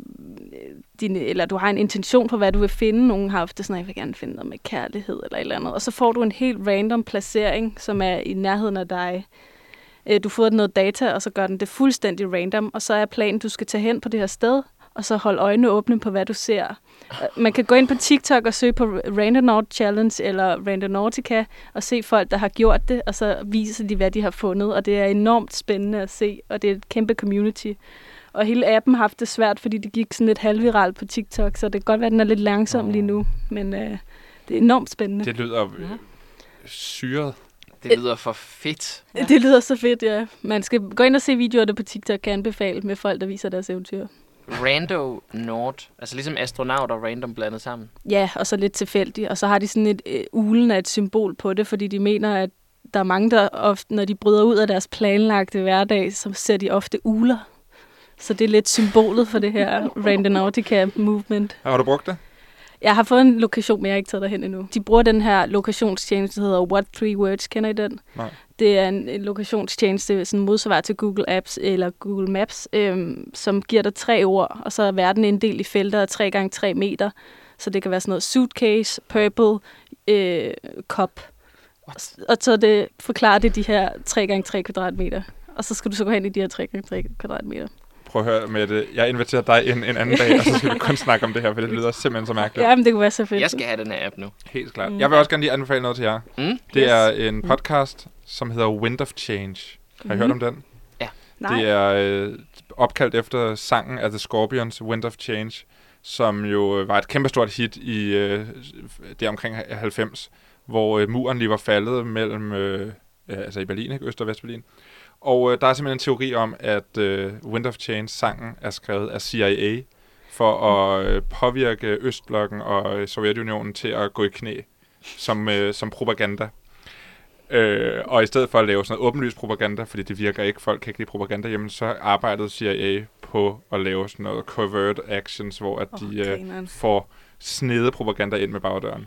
D: din, eller du har en intention på, hvad du vil finde. Nogen har haft det sådan, at jeg vil gerne finde noget med kærlighed eller et eller andet. Og så får du en helt random placering, som er i nærheden af dig. Øh, Du får noget data, og så gør den det fuldstændig random. Og så er planen, du skal tage hen på det her sted, og så holde øjnene åbne på, hvad du ser. Man kan gå ind på TikTok og søge på Randonaut Challenge eller Randonautica og se folk, der har gjort det, og så viser de, hvad de har fundet. Og det er enormt spændende at se, og det er et kæmpe community. Og hele appen har haft det svært, fordi det gik sådan lidt halvviralt på TikTok, så det kan godt være, at den er lidt langsom lige nu. Men øh, det er enormt spændende.
A: Det lyder øh, syret.
B: Det lyder for fedt.
D: Ja. Det lyder så fedt, ja. Man skal gå ind og se videoerne på TikTok, kan anbefale med folk, der viser deres eventyr.
B: Rando Nord. Altså ligesom astronaut og random blandet sammen.
D: Ja, og så lidt tilfældigt. Og så har de sådan et øh, ulen af et symbol på det, fordi de mener, at der er mange, der ofte, når de bryder ud af deres planlagte hverdag, så ser de ofte uler. Så det er lidt symbolet for det her Randonautica movement.
A: Har du brugt det?
D: Jeg har fået en lokation, men jeg har ikke taget derhen endnu. De bruger den her lokationstjeneste, der hedder What Three Words. Kender I den?
A: Nej.
D: Det er en, en lokationstjeneste, sådan modsvar til Google Apps eller Google Maps, øhm, som giver dig tre ord, og så er verden inddelt i felter af 3 gange 3 meter. Så det kan være sådan noget suitcase, purple, øh, kop. Og, og så det, forklarer det de her 3 gange 3 kvadratmeter. Og så skal du så gå hen i de her 3 gange 3 kvadratmeter.
A: Prøv at høre med det. Jeg inviterer dig ind en anden dag, og så skal vi kun snakke om det her, for det lyder simpelthen så mærkeligt.
D: Ja, men det kunne være så fedt.
B: Jeg skal have den her app nu.
A: Helt klart.
D: Mm.
A: Jeg vil også gerne lige anbefale noget til jer.
B: Mm?
A: Det
D: Yes.
A: er en podcast, som hedder Wind of Change. Har I hørt om den?
D: Nej.
A: Det er øh, opkaldt efter sangen af The Scorpions, Wind of Change, som jo øh, var et kæmpestort hit i øh, det omkring 90, hvor øh, muren lige var faldet mellem, øh, altså i Berlin, ikke? Øst- og Vestberlin. Og øh, der er simpelthen en teori om, at øh, Wind of Change-sangen er skrevet af CIA for at øh, påvirke Østblokken og øh, Sovjetunionen til at gå i knæ som, øh, som propaganda. Øh, og i stedet for at lave sådan noget åbenlyst propaganda, fordi det virker ikke, folk kan ikke lide propaganda, jamen så arbejdede CIA på at lave sådan noget covert actions, hvor at
D: Åh,
A: de øh, får snede propaganda ind med bagdøren.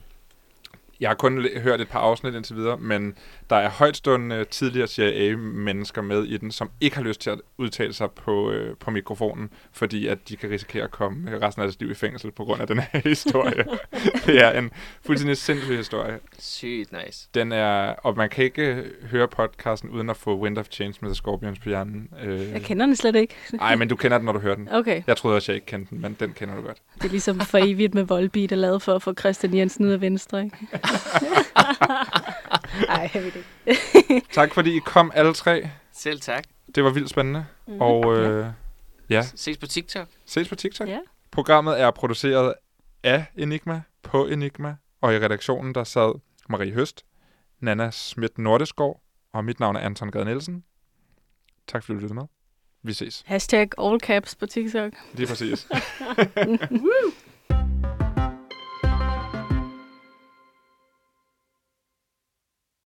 A: Jeg har kun hørt et par afsnit indtil videre, men der er højtstående tidligere CIA-mennesker med i den, som ikke har lyst til at udtale sig på, øh, på mikrofonen, fordi at de kan risikere at komme øh, resten af deres liv i fængsel på grund af den her historie. det er en fuldstændig sindssyg historie.
B: Sygt nice.
A: Den er, og man kan ikke høre podcasten uden at få Wind of Change med The Scorpions på hjernen. Øh,
D: Jeg kender den slet ikke.
A: Nej, men du kender den, når du hører den.
D: Okay,
A: Jeg troede også, jeg ikke kendte den, men den kender du godt.
D: det er ligesom for evigt med Volbeat er lavet for at få Christian Jensen ud af venstre, ikke? Ej, jeg ved det ikke.
A: Tak fordi I kom alle tre.
B: Selv tak.
A: Det var vildt spændende. Mm. Og øh, ja,
B: Ses på TikTok.
A: ses på TikTok.
C: Ja.
A: Programmet er produceret af Enigma på Enigma, og i redaktionen der sad Marie Høst, Nana Schmidt Nordeskov, og mit navn er Anton Gade Nielsen. Tak fordi du lyttede med. Vi ses.
D: Hashtag all caps på TikTok.
A: Lige præcis.